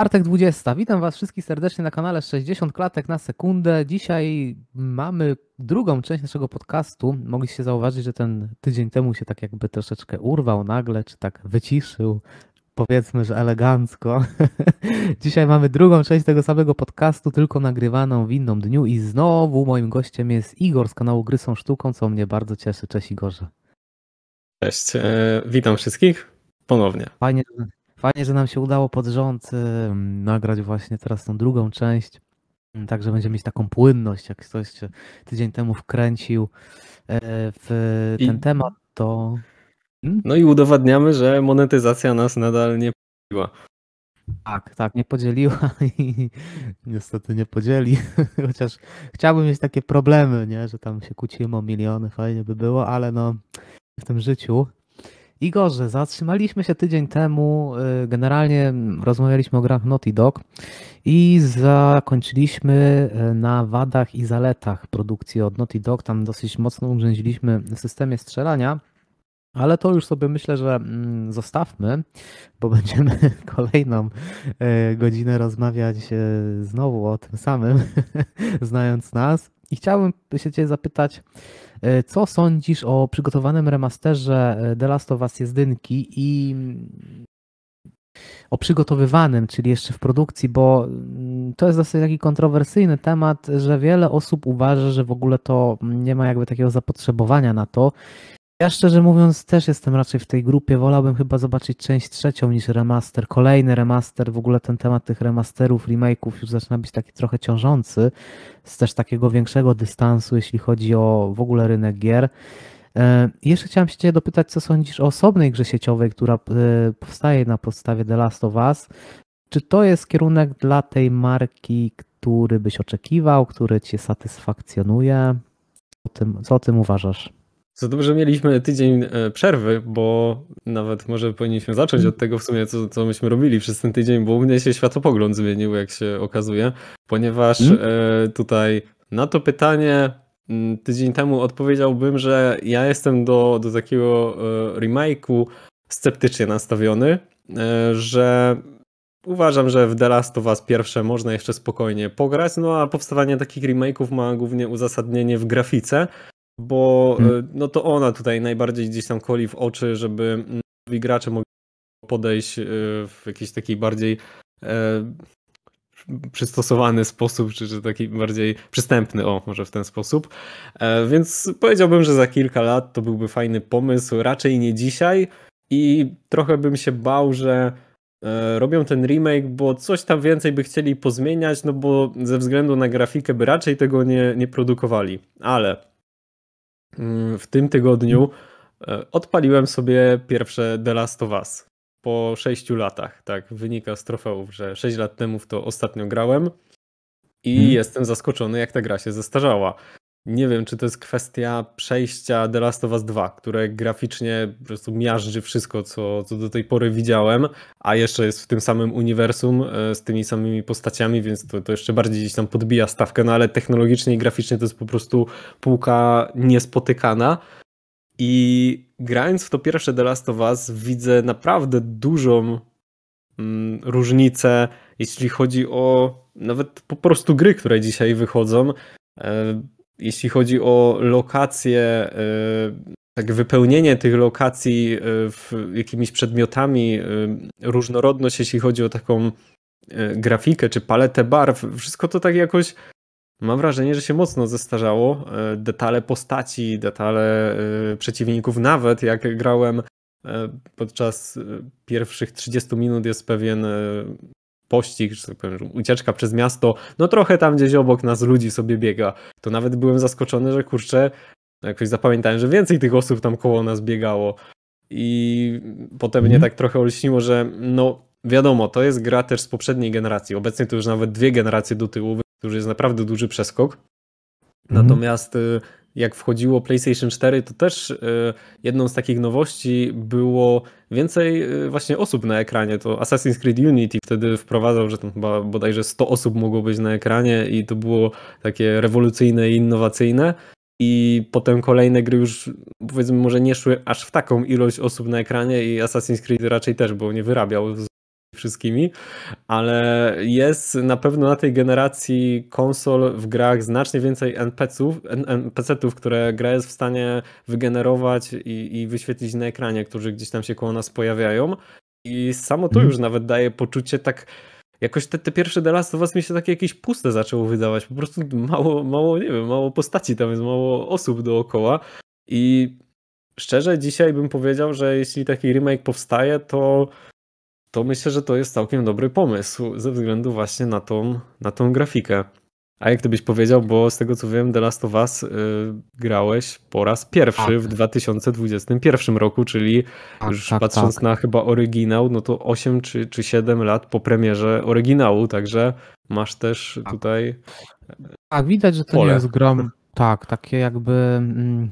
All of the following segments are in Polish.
Czwartek 20. Witam Was wszystkich serdecznie na kanale 60 klatek na sekundę. Dzisiaj mamy drugą część naszego podcastu. Mogliście zauważyć, że ten tydzień temu się tak jakby troszeczkę urwał nagle, czy tak wyciszył. Powiedzmy, że elegancko. Dzisiaj mamy drugą część tego samego podcastu, tylko nagrywaną w innym dniu. I znowu moim gościem jest Igor z kanału Gry są sztuką, co mnie bardzo cieszy. Cześć Igorze. Cześć, e, witam wszystkich ponownie. Fajnie, Fajnie, że nam się udało pod rząd nagrać właśnie teraz tą drugą część. Także będziemy mieć taką płynność, jak ktoś tydzień temu wkręcił e, w ten I... temat, to. Hmm? No i udowadniamy, że monetyzacja nas nadal nie podzieliła. Tak, tak, nie podzieliła i niestety nie podzieli. Chociaż chciałbym mieć takie problemy, nie? że tam się kłócimy o miliony, fajnie by było, ale no w tym życiu Igorze, zatrzymaliśmy się tydzień temu. Y, generalnie rozmawialiśmy o grach Naughty Dog i zakończyliśmy y, na wadach i zaletach produkcji od Naughty Dog. Tam dosyć mocno urzędziliśmy w systemie strzelania. Ale to już sobie myślę, że mm, zostawmy, bo będziemy kolejną y, godzinę rozmawiać znowu o tym samym, znając nas. I chciałbym się Cię zapytać, co sądzisz o przygotowanym remasterze e, The Last of Us 1 i o przygotowywanym, czyli jeszcze w produkcji, bo mm, to jest dosyć taki kontrowersyjny temat, że wiele osób uważa, że w ogóle to nie ma jakby takiego zapotrzebowania na to ja szczerze mówiąc też jestem raczej w tej grupie. Wolałbym chyba zobaczyć część trzecią niż remaster. Kolejny remaster, w ogóle ten temat tych remasterów, remake'ów już zaczyna być taki trochę ciążący. Z też takiego większego dystansu, jeśli chodzi o w ogóle rynek gier. E, jeszcze chciałem się Cię dopytać, co sądzisz o osobnej grze sieciowej, która e, powstaje na podstawie The Last of Us. Czy to jest kierunek dla tej marki, który byś oczekiwał, który Cię satysfakcjonuje? Co o tym, co o tym uważasz? Co dobrze mieliśmy tydzień e, przerwy, bo nawet może powinniśmy zacząć od tego w sumie, co, co myśmy robili przez ten tydzień, bo u mnie się światopogląd zmienił, jak się okazuje, ponieważ hmm? tutaj na to pytanie tydzień temu odpowiedziałbym, że ja jestem do, do takiego e, remake'u sceptycznie nastawiony, że Uważam, że w The Last of Us pierwsze można jeszcze spokojnie pograć, no a powstawanie takich remake'ów ma głównie uzasadnienie w grafice, bo hmm. E, no to ona tutaj najbardziej gdzieś tam koli w oczy, żeby nowi gracze mogli podejść e, w jakiś taki bardziej e, przystosowany sposób, czy, czy taki bardziej przystępny, o może w ten sposób. E, więc powiedziałbym, że za kilka lat to byłby fajny pomysł, raczej nie dzisiaj i trochę bym się bał, że e, robią ten remake, bo coś tam więcej by chcieli pozmieniać, no bo ze względu na grafikę by raczej tego nie, nie produkowali. Ale Mm, w tym tygodniu e, odpaliłem sobie pierwsze The Last of Us po 6 latach. Tak, wynika z trofeów, że 6 lat temu w to ostatnio grałem i hmm. jestem zaskoczony, jak ta gra się zestarzała. Nie wiem, czy to jest kwestia przejścia The Last of Us 2, które graficznie po prostu miażdży wszystko, co, co do tej pory widziałem, a jeszcze jest w tym samym uniwersum e, z tymi samymi postaciami, więc to, to jeszcze bardziej gdzieś tam podbija stawkę, no ale technologicznie i graficznie to jest po prostu półka niespotykana. I grając w to pierwsze The Last of Us widzę naprawdę dużą mm, różnicę, jeśli chodzi o nawet po prostu gry, które dzisiaj wychodzą. E, jeśli chodzi o lokacje, y, tak wypełnienie tych lokacji y, jakimiś przedmiotami, y, różnorodność, jeśli chodzi o taką grafikę czy paletę barw, wszystko to tak jakoś mam wrażenie, że się mocno zestarzało. Detale postaci, detale przeciwników, nawet jak grałem podczas pierwszych 30 minut jest pewien pościg, czy tak powiem, ucieczka przez miasto, no trochę tam gdzieś obok nas ludzi sobie biega. To nawet byłem zaskoczony, że kurczę, jakoś zapamiętałem, że więcej tych osób tam koło nas biegało. I potem mnie mhm. tak trochę olśniło, że no wiadomo, to jest gra też z poprzedniej generacji. Obecnie to już nawet dwie generacje do tyłu, to już jest naprawdę duży przeskok. Mhm. Natomiast y, jak wchodziło PlayStation 4, to też e, jedną z takich nowości było więcej e, właśnie osób na ekranie. To Assassin's Creed Unity wtedy wprowadzał, że tam chyba bodajże 100 osób mogło być na ekranie i to było takie rewolucyjne i innowacyjne. I potem kolejne gry już powiedzmy może nie szły aż w taką ilość osób na ekranie i Assassin's Creed raczej też, bo nie wyrabiał wszystkimi, ale jest na pewno na tej generacji konsol w grach znacznie więcej NPC-ów, NPC-ów które gra jest w stanie wygenerować i, i wyświetlić na ekranie, którzy gdzieś tam się koło nas pojawiają. I samo to Mhm. już nawet daje poczucie tak. Jakoś te, te pierwsze The Last of Us mi się takie jakieś puste zaczęło wydawać. Po prostu mało, mało, nie wiem, mało postaci tam jest, mało osób dookoła. I szczerze dzisiaj bym powiedział, że jeśli taki remake powstaje, to, to myślę, że to jest całkiem dobry pomysł ze względu właśnie na tą, na tą grafikę. A jak ty byś powiedział, bo z tego co wiem, The Last of Us y, grałeś po raz pierwszy Tak. w 2021 roku, czyli Tak, już tak, patrząc tak. na chyba oryginał, no to 8 czy, czy 7 lat po premierze oryginału, także masz też Tak. tutaj. Tak, widać, że to Pole. nie jest gra, tak, takie jakby mm,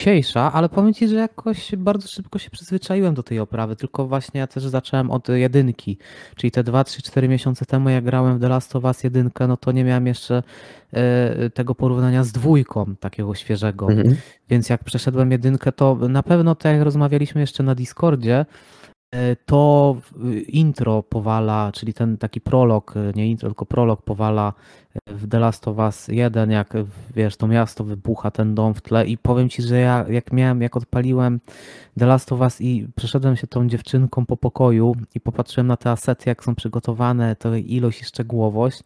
dzisiejsza, ale powiem ci, że jakoś bardzo szybko się przyzwyczaiłem do tej oprawy, tylko właśnie ja też zacząłem od jedynki, czyli te 2, 3, 4 miesiące temu jak grałem w The Last of Us jedynkę, no to nie miałem jeszcze e, tego porównania z dwójką, takiego świeżego. Więc jak przeszedłem jedynkę, to na pewno, tak jak rozmawialiśmy jeszcze na Discordzie, to w- intro powala, czyli ten taki prolog, e, nie intro, tylko prolog powala e, w The Last of Us 1, jak e, wiesz, to miasto wybucha, ten dom w tle i powiem ci, że ja jak miałem, jak odpaliłem The Last of Us i przeszedłem się tą dziewczynką po pokoju i popatrzyłem na te asety, jak są przygotowane, to ilość i szczegółowość,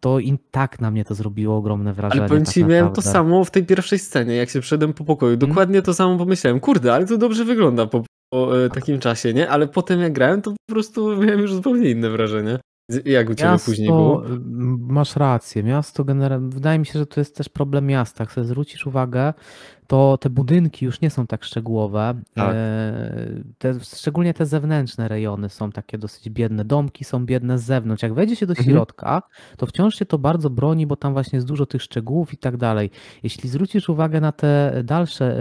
to i tak na mnie to zrobiło ogromne wrażenie. Ale powiem tak ci, miałem to samo w tej pierwszej scenie, jak się wszedłem po pokoju. Dokładnie to samo pomyślałem. Kurde, ale to dobrze wygląda po, po e, takim czasie, nie? Ale potem jak grałem, to po prostu miałem już zupełnie inne wrażenie. Jak u ciebie Miasto, później było? masz rację, miasto generalnie, wydaje mi się, że to jest też problem miasta. Jak sobie zwrócisz uwagę, to te budynki już nie są tak szczegółowe. Tak. E, Te, szczególnie te zewnętrzne rejony są takie dosyć biedne. Domki są biedne z zewnątrz. Jak wejdzie się do Mhm. środka, to wciąż się to bardzo broni, bo tam właśnie jest dużo tych szczegółów i tak dalej. Jeśli zwrócisz uwagę na te dalsze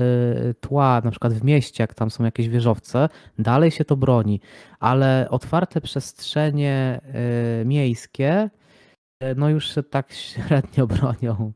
e, tła, na przykład w mieście, jak tam są jakieś wieżowce, dalej się to broni, ale otwarte przestrzenie e, miejskie, no już się tak średnio bronią.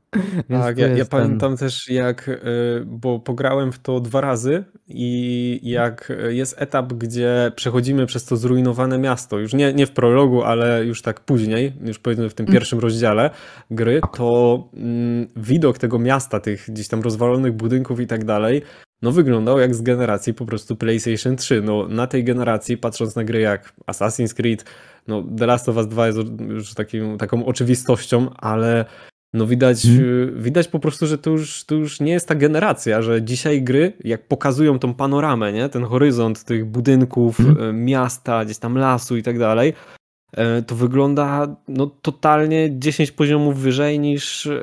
Tak, ja, ja ten- pamiętam też jak, y, bo pograłem w to dwa razy i jak jest etap, gdzie przechodzimy przez to zrujnowane miasto, już nie, nie w prologu, ale już tak później, już powiedzmy w tym Mm. pierwszym rozdziale gry, to mm, widok tego miasta, tych gdzieś tam rozwalonych budynków i tak dalej, no wyglądał jak z generacji po prostu PlayStation 3. No na tej generacji, patrząc na gry jak Assassin's Creed, no The Last of Us 2 jest już takim, taką oczywistością, ale no widać, y, widać po prostu, że to już, to już nie jest ta generacja, że dzisiaj gry, jak pokazują tą panoramę, nie? ten horyzont tych budynków, y, miasta, gdzieś tam lasu i tak dalej, to wygląda no, totalnie 10 poziomów wyżej niż e,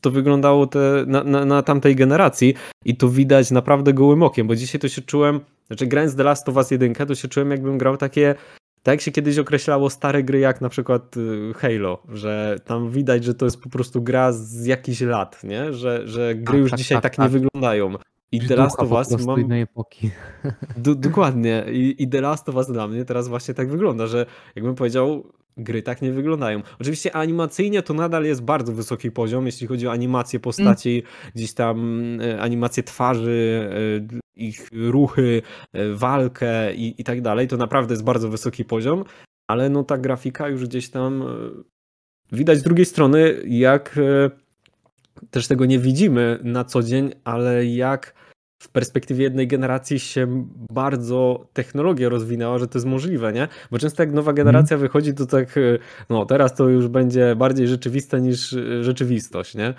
to wyglądało te, na, na, na tamtej generacji i to widać naprawdę gołym okiem, bo dzisiaj to się czułem, znaczy grając The Last of Us 1, to się czułem jakbym grał takie tak jak się kiedyś określało stare gry jak na przykład y, Halo, że tam widać, że to jest po prostu gra z jakichś lat, nie? Że, że gry Tak, już tak, dzisiaj tak, tak, nie tak. wyglądają. I The Last of Us mam... innej epoki. Do, dokładnie. I, I The Last of Us dla mnie teraz właśnie tak wygląda, że jakbym powiedział, gry tak nie wyglądają. Oczywiście animacyjnie to nadal jest bardzo wysoki poziom, jeśli chodzi o animację postaci, gdzieś tam e, animację twarzy, e, ich ruchy, e, walkę i, i tak dalej. To naprawdę jest bardzo wysoki poziom, ale no ta grafika już gdzieś tam widać z drugiej strony, jak też tego nie widzimy na co dzień, ale jak w perspektywie jednej generacji się bardzo technologia rozwinęła, że to jest możliwe, nie? Bo często jak nowa generacja wychodzi, to tak, y, no teraz to już będzie bardziej rzeczywiste niż y, rzeczywistość, nie?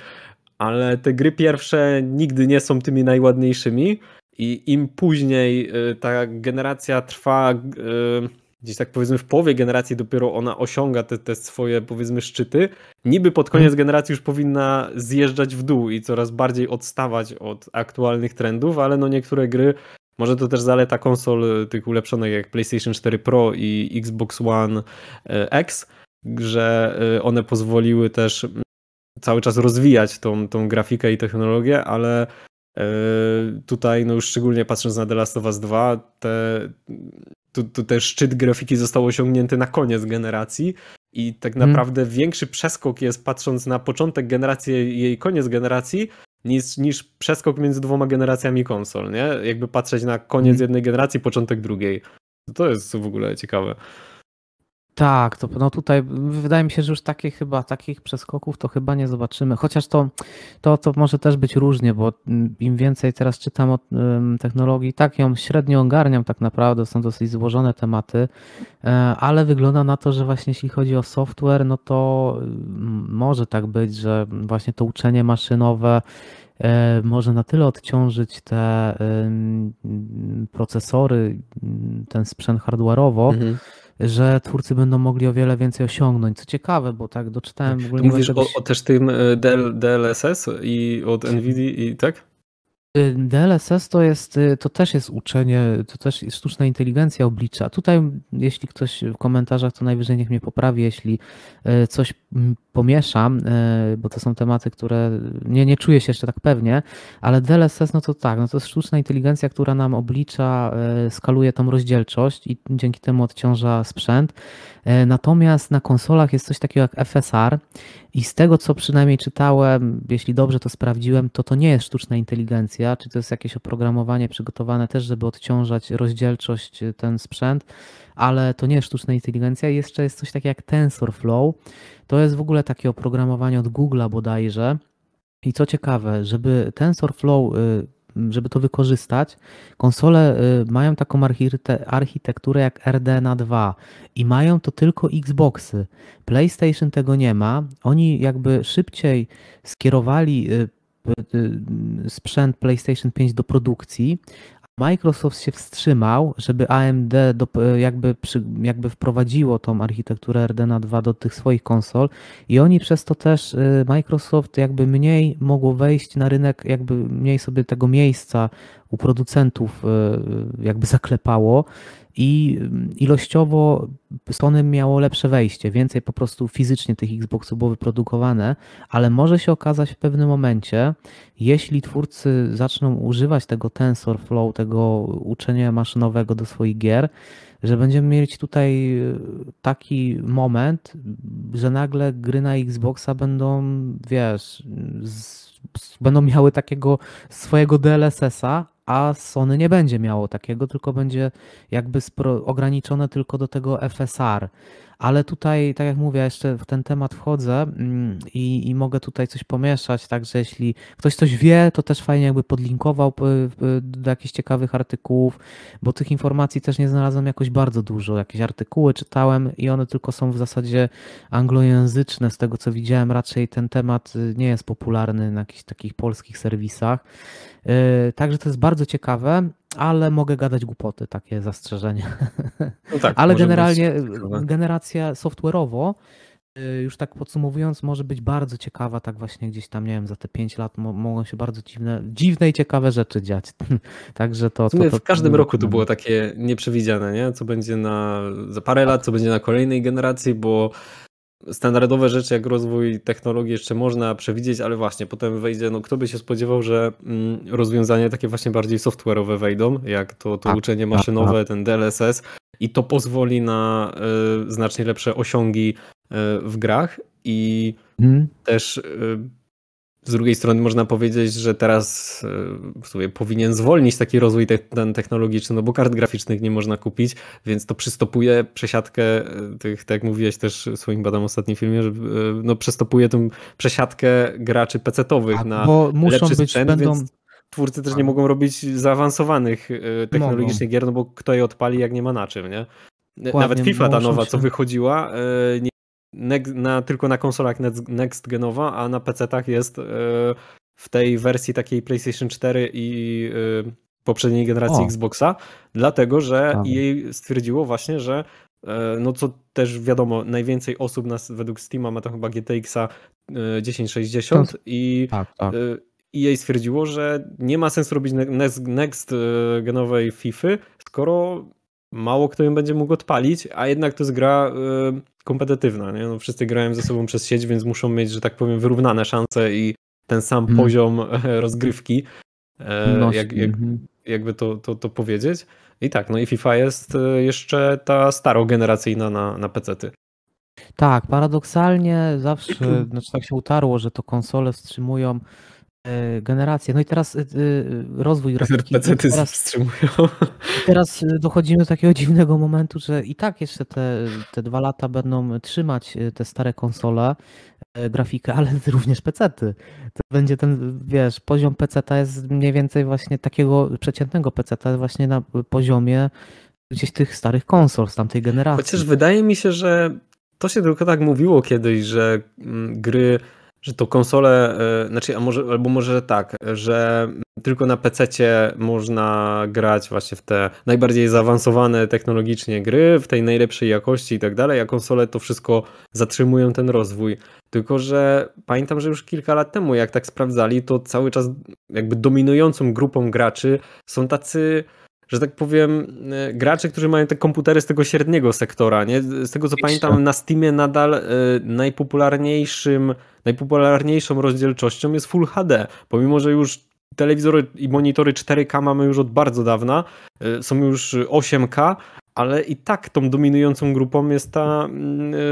Ale te gry pierwsze nigdy nie są tymi najładniejszymi i im później y, ta generacja trwa, y, gdzieś tak powiedzmy w połowie generacji dopiero ona osiąga te, te swoje powiedzmy szczyty, niby pod koniec generacji już powinna zjeżdżać w dół i coraz bardziej odstawać od aktualnych trendów, ale no niektóre gry, może to też zaleta konsol y, tych ulepszonych jak PlayStation 4 Pro i Xbox One y, X, że y, one pozwoliły też cały czas rozwijać tą, tą grafikę i technologię, ale tutaj no już szczególnie patrząc na The Last of Us 2, te, tu, tu też szczyt grafiki został osiągnięty na koniec generacji i tak Mm. naprawdę większy przeskok jest patrząc na początek generacji i jej koniec generacji niż, niż przeskok między dwoma generacjami konsol, nie? Jakby patrzeć na koniec Mm. jednej generacji, początek drugiej. To jest w ogóle ciekawe. Tak, to no tutaj wydaje mi się, że już takich chyba takich przeskoków to chyba nie zobaczymy. Chociaż to, to, to może też być różnie, bo im więcej teraz czytam o technologii, tak ją średnio ogarniam tak naprawdę, są dosyć złożone tematy, e, ale wygląda na to, że właśnie jeśli chodzi o software, no to może tak być, że właśnie to uczenie maszynowe e, może na tyle odciążyć te procesory, ten sprzęt hardware'owo, mhm że twórcy będą mogli o wiele więcej osiągnąć. Co ciekawe, bo tak doczytałem w ogóle. Mówisz o, o, też tym e, DL, DLSS i od NVIDIA i tak? Y, DLSS to jest, y, to też jest uczenie, to też jest sztuczna inteligencja oblicza. Tutaj, jeśli ktoś w komentarzach, to najwyżej niech mnie poprawi, jeśli y, coś pomieszam, bo to są tematy, które nie, nie czuję się jeszcze tak pewnie, ale DLSS, no to tak, no to jest sztuczna inteligencja, która nam oblicza, skaluje tą rozdzielczość i dzięki temu odciąża sprzęt. Natomiast na konsolach jest coś takiego jak FSR i z tego, co przynajmniej czytałem, jeśli dobrze to sprawdziłem, to to nie jest sztuczna inteligencja, czy to jest jakieś oprogramowanie przygotowane też, żeby odciążać rozdzielczość y, ten sprzęt, ale to nie jest sztuczna inteligencja. Jeszcze jest coś takiego jak TensorFlow. To jest w ogóle takie oprogramowanie od Google'a bodajże. I co ciekawe, żeby TensorFlow y, żeby to wykorzystać, konsole y, mają taką architekturę jak RDNA 2 i mają to tylko Xboxy. PlayStation tego nie ma. Oni jakby szybciej skierowali sprzęt PlayStation 5 do produkcji, Microsoft się wstrzymał, żeby AMD do, jakby, przy, jakby wprowadziło tą architekturę RDNA 2 do tych swoich konsol. I oni przez to też y, Microsoft jakby mniej mogło wejść na rynek, jakby mniej sobie tego miejsca u producentów y, jakby zaklepało i mm, ilościowo Sony miało lepsze wejście, więcej po prostu fizycznie tych Xboxów było wyprodukowane, ale może się okazać w pewnym momencie, jeśli twórcy zaczną używać tego TensorFlow, tego uczenia maszynowego do swoich gier, że będziemy mieć tutaj e, taki moment, że nagle gry na Xboxa będą, wiesz, z, będą miały takiego swojego DLSS-a, a Sony nie będzie miało takiego, tylko będzie jakby ograniczone tylko do tego FSR. Ale tutaj, tak jak mówię, jeszcze w ten temat wchodzę mm, i, i mogę tutaj coś pomieszać, także jeśli ktoś coś wie, to też fajnie jakby podlinkował do jakichś ciekawych artykułów, bo tych informacji też nie znalazłem jakoś bardzo dużo. Jakieś artykuły czytałem i one tylko są w zasadzie anglojęzyczne. Z tego co widziałem, raczej ten temat y, nie jest popularny na jakichś takich polskich serwisach. Y, także to jest bardzo ciekawe ale mogę gadać głupoty, takie zastrzeżenie. No tak, ale generalnie generacja software'owo, y, już tak podsumowując, może być bardzo ciekawa, tak właśnie gdzieś tam, nie wiem, za te 5 lat mogą się bardzo dziwne, dziwne i ciekawe rzeczy dziać. Także to, to, to, W każdym roku to było takie nieprzewidziane, nie? Co będzie na, za parę lat, co będzie na kolejnej generacji, bo standardowe rzeczy jak rozwój technologii jeszcze można przewidzieć, ale właśnie potem wejdzie, no kto by się spodziewał, że mm, rozwiązania takie właśnie bardziej software'owe wejdą, jak to, to tak, uczenie tak, maszynowe, tak. ten DLSS i to pozwoli na y, znacznie lepsze osiągi y, w grach i hmm. też y, z drugiej strony można powiedzieć, że teraz e, w sumie powinien zwolnić taki rozwój te technologiczny, no bo kart graficznych nie można kupić, więc to przystopuje przesiadkę e, tych, tak jak mówiłeś też w swoim badam ostatnim filmie, że e, no przystopuje tą przesiadkę graczy pecetowych tak, na lepszy być, sprzęt, będą... więc twórcy też nie mogą robić zaawansowanych technologicznie mogą. gier, no bo kto je odpali jak nie ma na czym, nie? Dokładnie, Nawet FIFA ta nowa, się... co wychodziła, nie na, tylko na konsolach next genowa, a na PC-tach jest e, w tej wersji takiej PlayStation 4 i e, poprzedniej generacji o. Xboxa, dlatego że jej stwierdziło właśnie, że e, no co też wiadomo, najwięcej osób nas według Steama ma to chyba GTX-a 1060 i tak, tak. i jej stwierdziło, że nie ma sensu robić next, next genowej FIFA, skoro mało kto ją będzie mógł odpalić, a jednak to jest gra kompetywna. Nie? No, wszyscy grają ze sobą przez sieć, więc muszą mieć, że tak powiem, wyrównane szanse i ten sam hmm. poziom e, rozgrywki, e, jak, jak, mhm. jakby to, to, to powiedzieć. I tak, no i FIFA jest e, jeszcze ta starogeneracyjna na, na PC-ty. Tak, paradoksalnie zawsze, znaczy tak się utarło, że to konsole wstrzymują e, generację. No i teraz y, y, rozwój grafiki. PC-ty Teraz, wstrzymują. teraz dochodzimy do takiego dziwnego momentu, że i tak jeszcze te, te dwa lata będą trzymać te stare konsole, e, grafikę, ale również PC-ty. To będzie ten, wiesz, poziom PC-ta jest mniej więcej właśnie takiego przeciętnego jest właśnie na poziomie gdzieś tych starych konsol z tamtej generacji. Chociaż wydaje mi się, że to się tylko tak mówiło kiedyś, że mm, gry, że to konsole, e, znaczy, a może, albo może tak, że tylko na PC można grać właśnie w te najbardziej zaawansowane technologicznie gry, w tej najlepszej jakości i tak dalej, a konsole to wszystko zatrzymują ten rozwój. Tylko, że pamiętam, że już kilka lat temu, jak tak sprawdzali, to cały czas jakby dominującą grupą graczy są tacy że tak powiem, e, gracze, którzy mają te komputery z tego średniego sektora, nie? Z tego co pamiętam, na Steamie nadal y, najpopularniejszym, najpopularniejszą rozdzielczością jest Full HD, pomimo, że już telewizory i monitory 4K mamy już od bardzo dawna, y, są już 8K, ale i tak tą dominującą grupą jest ta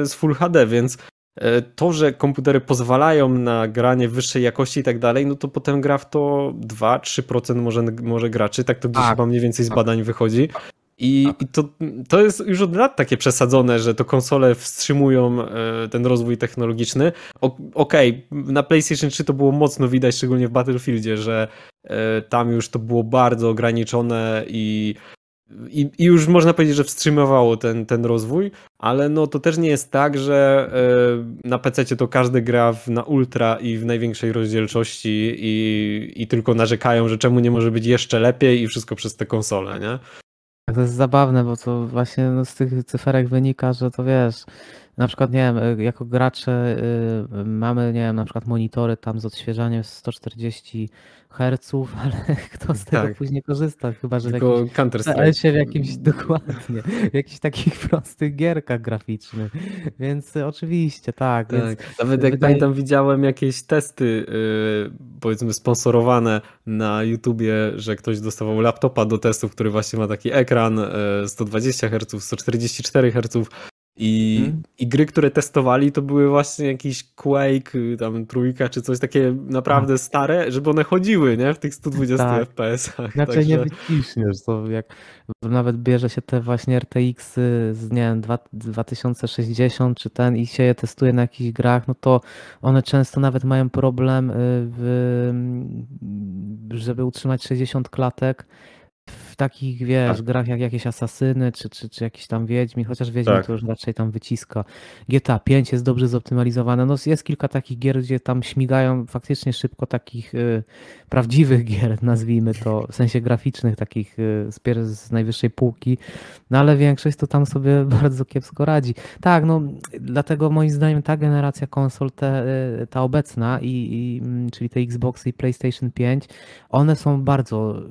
y, z Full HD, więc E, to, że komputery pozwalają na granie wyższej jakości i tak dalej, no to potem gra w to 2-3% może, może graczy, tak to gdzieś tak. chyba mniej więcej z tak. badań wychodzi. I, tak. I, to, to jest już od lat takie przesadzone, że to konsole wstrzymują e, ten rozwój technologiczny. Okej, okay, na PlayStation 3 to było mocno widać, szczególnie w Battlefieldzie, że e, tam już to było bardzo ograniczone i i, I, już można powiedzieć, że wstrzymywało ten, ten rozwój, ale no to też nie jest tak, że y, na PC to każdy gra w, na ultra i w największej rozdzielczości i, i tylko narzekają, że czemu nie może być jeszcze lepiej i wszystko przez te konsole, nie? To jest zabawne, bo to właśnie no, z tych cyferek wynika, że to wiesz, na przykład, nie wiem, y, jako gracze y, mamy, nie wiem, na przykład monitory tam z odświeżaniem 140 herców, ale kto z tego tak. później korzysta? Chyba, że Tylko w jakimś, w jakimś dokładnie, w jakichś takich prostych gierkach graficznych. Więc oczywiście, tak. tak. Więc Nawet jak wydaje... pamiętam, widziałem jakieś testy, yy, powiedzmy, sponsorowane na YouTubie, że ktoś dostawał laptopa do testów, który właśnie ma taki ekran yy, 120 Hz, 144 Hz i, hmm. I gry, które testowali, to były właśnie jakiś Quake, y, tam trójka, czy coś takie naprawdę A. stare, żeby one chodziły, nie? W tych 120 tak. FPS-ach. Znaczy Także... nie wyciśniesz, to jak nawet bierze się te właśnie RTX z, nie wiem, 2060 czy ten i się je testuje na jakichś grach, no to one często nawet mają problem, y, w, żeby utrzymać 60 klatek w takich, wiesz, tak. grach jak jakieś Asasyny, czy, czy, czy jakiś tam Wiedźmin, chociaż Wiedźmin tak. to już raczej tam wyciska. GTA 5 jest dobrze zoptymalizowane. No jest kilka takich gier, gdzie tam śmigają faktycznie szybko takich y, prawdziwych gier, nazwijmy to, w sensie graficznych, takich y, z, z najwyższej półki, no ale większość to tam sobie bardzo kiepsko radzi. Tak, no dlatego moim zdaniem ta generacja konsol, te, y, ta obecna, i, i, mm, czyli te Xboxy i PlayStation 5, one są bardzo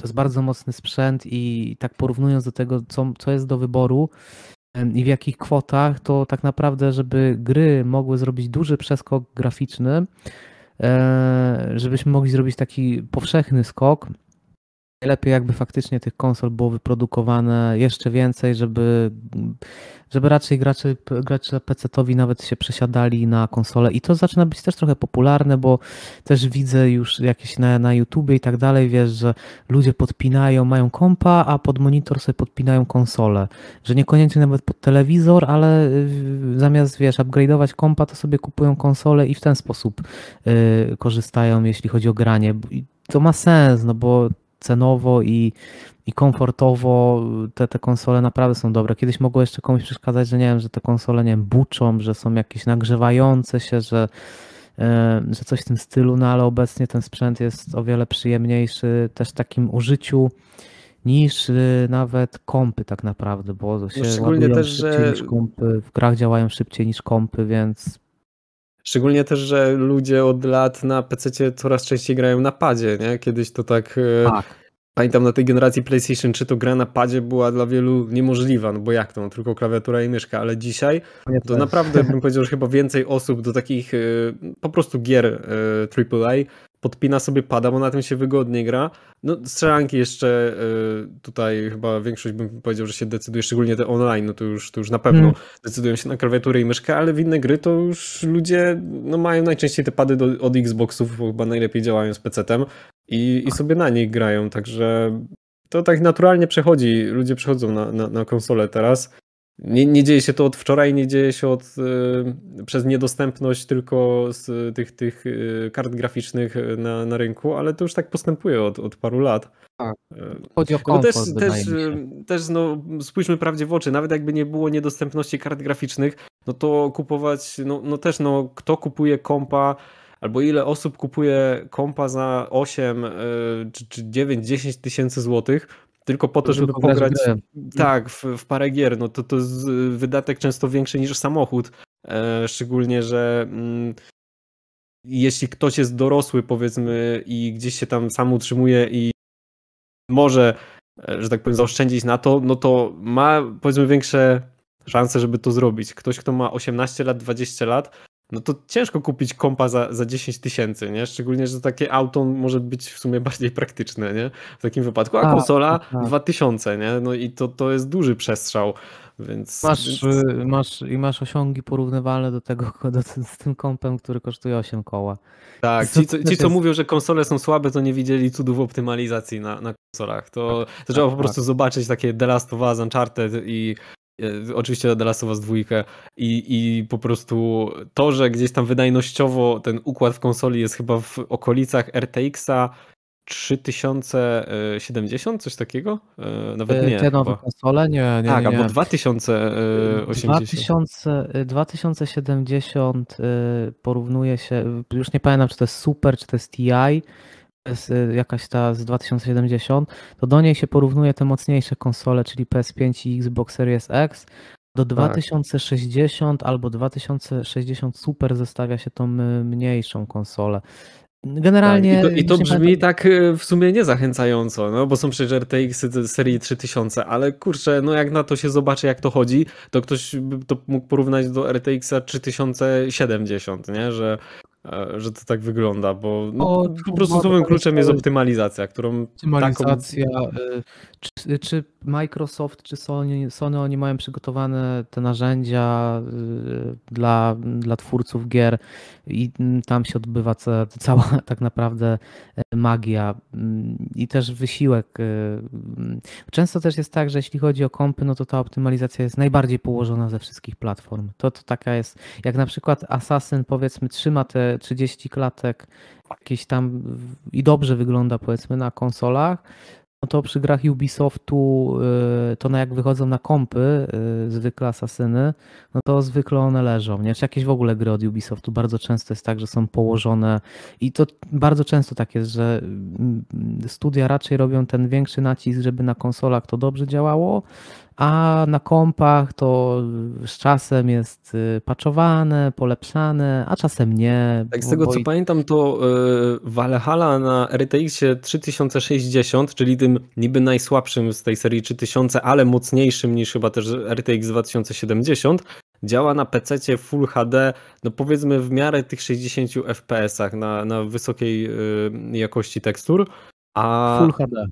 to jest bardzo mocny sprzęt i tak porównując do tego, co, co jest do wyboru i w jakich kwotach, to tak naprawdę, żeby gry mogły zrobić duży przeskok graficzny, e, żebyśmy mogli zrobić taki powszechny skok, Najlepiej jakby faktycznie tych konsol było wyprodukowane jeszcze więcej, żeby, żeby raczej gracze, gracze PC-towi nawet się przesiadali na konsole i to zaczyna być też trochę popularne, bo też widzę już jakieś na, na YouTubie i tak dalej, wiesz, że ludzie podpinają, mają kompa, a pod monitor sobie podpinają konsolę, że niekoniecznie nawet pod telewizor, ale y, zamiast, wiesz, upgrade'ować kompa, to sobie kupują konsolę i w ten sposób y, korzystają, jeśli chodzi o granie. To ma sens, no bo cenowo i, i komfortowo te, te konsole naprawdę są dobre. Kiedyś mogło jeszcze komuś przeszkadzać, że nie wiem, że te konsole nie wiem, buczą, że są jakieś nagrzewające się, że, e, że coś w tym stylu, no ale obecnie ten sprzęt jest o wiele przyjemniejszy też w takim użyciu niż y, nawet kompy tak naprawdę, bo no się szczególnie też, że niż kompy, w grach działają szybciej niż kompy, więc Szczególnie też, że ludzie od lat na PC coraz częściej grają na padzie, nie? Kiedyś to tak, e, tak. Pamiętam na tej generacji PlayStation 3 to gra na padzie była dla wielu niemożliwa, no bo jak to, no, tylko klawiatura i myszka, ale dzisiaj to naprawdę bym powiedział, że chyba więcej osób do takich e, po prostu gier AAA podpina sobie pada, bo na tym się wygodnie gra. No strzelanki jeszcze y, tutaj chyba większość bym powiedział, że się decyduje, szczególnie te online, no to już, to już na pewno Mm. decydują się na klawiaturę i myszkę, ale w inne gry to już ludzie no, mają najczęściej te pady do, od Xboxów, bo chyba najlepiej działają z PC-tem i, i sobie na nich grają, także to tak naturalnie przechodzi, ludzie przechodzą na, na, na konsolę teraz. Nie, nie dzieje się to od wczoraj, nie dzieje się od, y, przez niedostępność tylko z tych, tych y, kart graficznych na, na rynku, ale to już tak postępuje od, od paru lat. Tak. Y, Chodzi o no też, komfort, też, y, też no, spójrzmy prawdzie w oczy, nawet jakby nie było niedostępności kart graficznych, no to kupować, no, no też no, kto kupuje kompa, albo ile osób kupuje kompa za 8 y, czy, czy 9, 10 tysięcy złotych, tylko po to, żeby pograć grę. tak, w, w parę gier, no to to jest wydatek często większy niż samochód. E, szczególnie, że mm, jeśli ktoś jest dorosły, powiedzmy, i gdzieś się tam sam utrzymuje i może, e, że tak powiem, zaoszczędzić na to, no to ma powiedzmy większe szanse, żeby to zrobić. Ktoś, kto ma 18 lat, 20 lat, no to ciężko kupić kompa za, za 10 tysięcy, nie? Szczególnie, że takie auto może być w sumie bardziej praktyczne, nie? W takim wypadku, a Tak, konsola tak, tak. 2000, nie? No i to, to jest duży przestrzał, więc... Masz, więc... y, masz, I masz osiągi porównywalne do tego, do, z tym kompem, który kosztuje 8 koła. Tak, ci, co, ci co mówią, że konsole są słabe, to nie widzieli cudów optymalizacji na, na konsolach. To, to trzeba po tak. prostu zobaczyć takie The Last of Us, Uncharted i oczywiście The Last of Us 2 i, i po prostu to, że gdzieś tam wydajnościowo ten układ w konsoli jest chyba w okolicach RTX-a 3070, coś takiego? E, Nawet Y, nie. Te nowe konsole? Nie, nie, Tak, nie. nie. albo 2080. 2000, y, 2070 y, porównuje się, już nie pamiętam czy to jest Super, czy to jest TI, jest y, jakaś ta z 2070, to do niej się porównuje te mocniejsze konsole, czyli PS5 i Xbox Series X. Do 2060 albo 2060 Super zestawia się tą y, mniejszą konsolę. Generalnie. Tak, I to, i to brzmi pamiętam- tak e, w sumie niezachęcająco, no bo są przecież RTX -y z serii 3000, ale kurczę, no jak na to się zobaczy, jak to chodzi, to ktoś by to mógł porównać do RTX 3070, nie? Że, że to tak wygląda, bo no, O, po prostu to kluczem jest- optymalizacja, którą Optymalizacja. y, Czy, czy Microsoft, czy Sony, Sony, oni mają przygotowane te narzędzia y, dla, dla twórców gier i tam się odbywa ca, cała tak naprawdę e, magia mm, i też wysiłek. y, mm. Często też jest tak, że jeśli chodzi o kompy, no to ta optymalizacja jest najbardziej położona ze wszystkich platform. To, to taka jest, jak na przykład Assassin powiedzmy trzyma te 30 klatek jakieś tam i dobrze wygląda powiedzmy na konsolach, no to przy grach Ubisoftu, y, to na jak wychodzą na kompy, y, zwykle asasyny, no to zwykle one leżą, nie? Czy jakieś w ogóle gry od Ubisoftu bardzo często jest tak, że są położone i to bardzo często tak jest, że mm, studia raczej robią ten większy nacisk, żeby na konsolach to dobrze działało, a na kompach to z czasem jest y, patchowane, polepszane, a czasem nie. Tak, z tego co i- pamiętam, to y, Valhalla na RTX 3060, czyli tym niby najsłabszym z tej serii 3000, ale mocniejszym niż chyba też RTX 2070, działa na PC Full HD, no powiedzmy w miarę tych 60 FPS-ach na, na wysokiej y, jakości tekstur. A Full HD.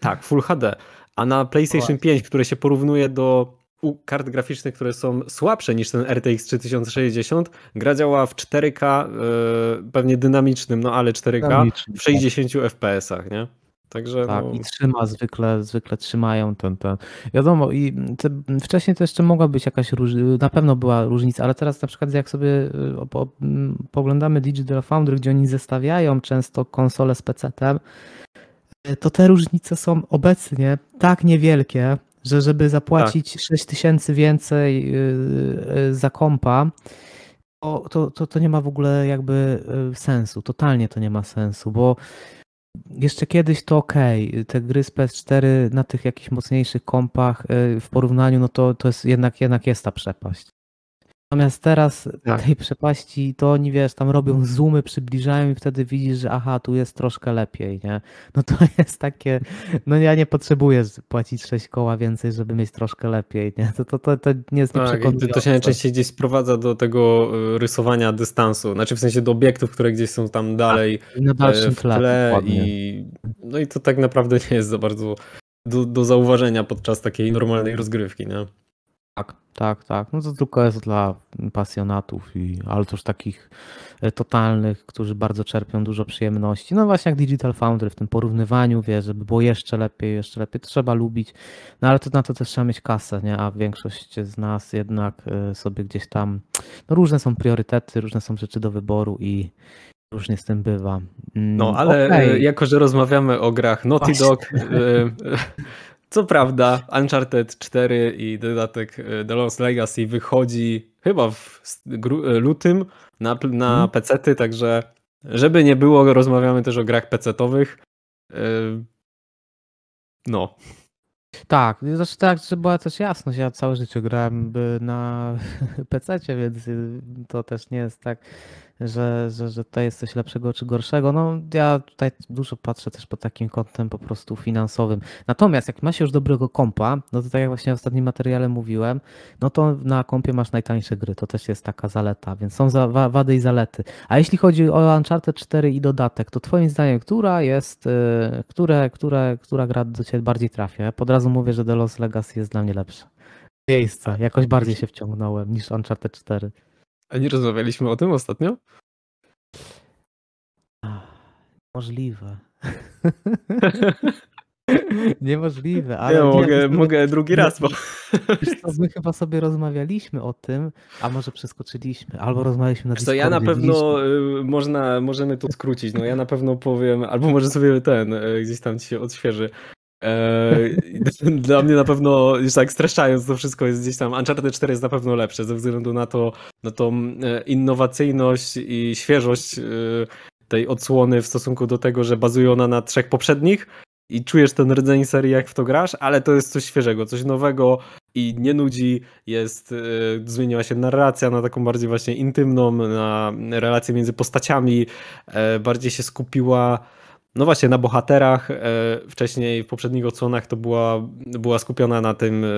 tak, Full HD. A na PlayStation 5, które się porównuje do kart graficznych, które są słabsze niż ten RTX 3060, gra działa w 4K, y, pewnie dynamicznym, no ale 4K Dynamiczny, w 60 FPS-ach, nie? Także Tak, no, i trzyma, zwykle, zwykle trzymają ten, ten. Wiadomo, i te, wcześniej to jeszcze mogła być jakaś różnica, na pewno była różnica, ale teraz na przykład jak sobie y, po, poglądamy Digital Foundry, gdzie oni zestawiają często konsole z PC-tem, to te różnice są obecnie tak niewielkie, że żeby zapłacić 6 tysięcy więcej y, y, za kompa, to, to, to, to nie ma w ogóle jakby y, sensu, totalnie to nie ma sensu, bo jeszcze kiedyś to ok, te gry z PS4 na tych jakichś mocniejszych kompach w porównaniu, no to, to jest jednak, jednak jest ta przepaść. Natomiast teraz Tak. tej przepaści to oni wiesz, tam robią zoomy, przybliżają i wtedy widzisz, że aha, tu jest troszkę lepiej, nie? No to jest takie, no ja nie potrzebuję płacić 6 koła więcej, żeby mieć troszkę lepiej, nie? To, to, to, to nie jest Tak, to- to się najczęściej gdzieś sprowadza do tego y, rysowania dystansu, znaczy w sensie do obiektów, które gdzieś są tam dalej I na e, dalszym w tle, i no i to tak naprawdę nie jest za bardzo do, do zauważenia podczas takiej normalnej rozgrywki, nie? Tak, tak. No to tylko jest dla pasjonatów, i, ale już takich e, totalnych, którzy bardzo czerpią dużo przyjemności. No właśnie jak Digital Foundry w tym porównywaniu, wie, żeby było jeszcze lepiej, jeszcze lepiej, trzeba lubić. No ale to na to też trzeba mieć kasę, nie? A większość z nas jednak e, sobie gdzieś tam, no różne są priorytety, różne są rzeczy do wyboru i różnie z tym bywa. Mm, No, ale e, jako, że rozmawiamy o grach Naughty Właśnie. Dog, co prawda Uncharted 4 i dodatek e, The Lost Legacy wychodzi chyba w e, lutym na, na. PC-ty, także żeby nie było, rozmawiamy też o grach PC-towych. E, No, Tak, znaczy tak, żeby była też jasność, ja całe życie grałem na PC-cie, więc to też nie jest tak, że, że, że tutaj jest coś lepszego czy gorszego. No ja tutaj dużo patrzę też pod takim kątem po prostu finansowym. Natomiast jak ma się już dobrego kompa, no to tak jak właśnie w ostatnim materiale mówiłem, no to na kompie masz najtańsze gry, to też jest taka zaleta, więc są za, wa- wady i zalety. A jeśli chodzi o Uncharted 4 i dodatek, to twoim zdaniem, która jest, y, które, które, która gra do ciebie bardziej trafia? Ja od razu mówię, że The Lost Legacy jest dla mnie lepsze. Miejsca, jakoś bardziej się wciągnąłem niż Uncharted 4. a nie rozmawialiśmy o tym ostatnio? Możliwe. Niemożliwe, ale ja nie, mogę, my- mogę drugi raz, bo co, my chyba sobie rozmawialiśmy o tym, a może przeskoczyliśmy, albo rozmawialiśmy na co, ja na pewno y, można, możemy to skrócić. No ja na pewno powiem, albo może sobie ten y, gdzieś tam ci się odświeży. E, Dla mnie na pewno, już tak streszczając, to wszystko jest gdzieś tam. Uncharted 4 jest na pewno lepsze ze względu na to, na tą e, innowacyjność i świeżość y, tej odsłony w stosunku do tego, że bazuje ona na trzech poprzednich i czujesz ten rdzeń serii, jak w to grasz, ale to jest coś świeżego, coś nowego i nie nudzi, jest, y, zmieniła się narracja na taką bardziej właśnie intymną, na relacje między postaciami, e, bardziej się skupiła no właśnie na bohaterach. e, Wcześniej w poprzednich odsłonach to była, była skupiona na tym e,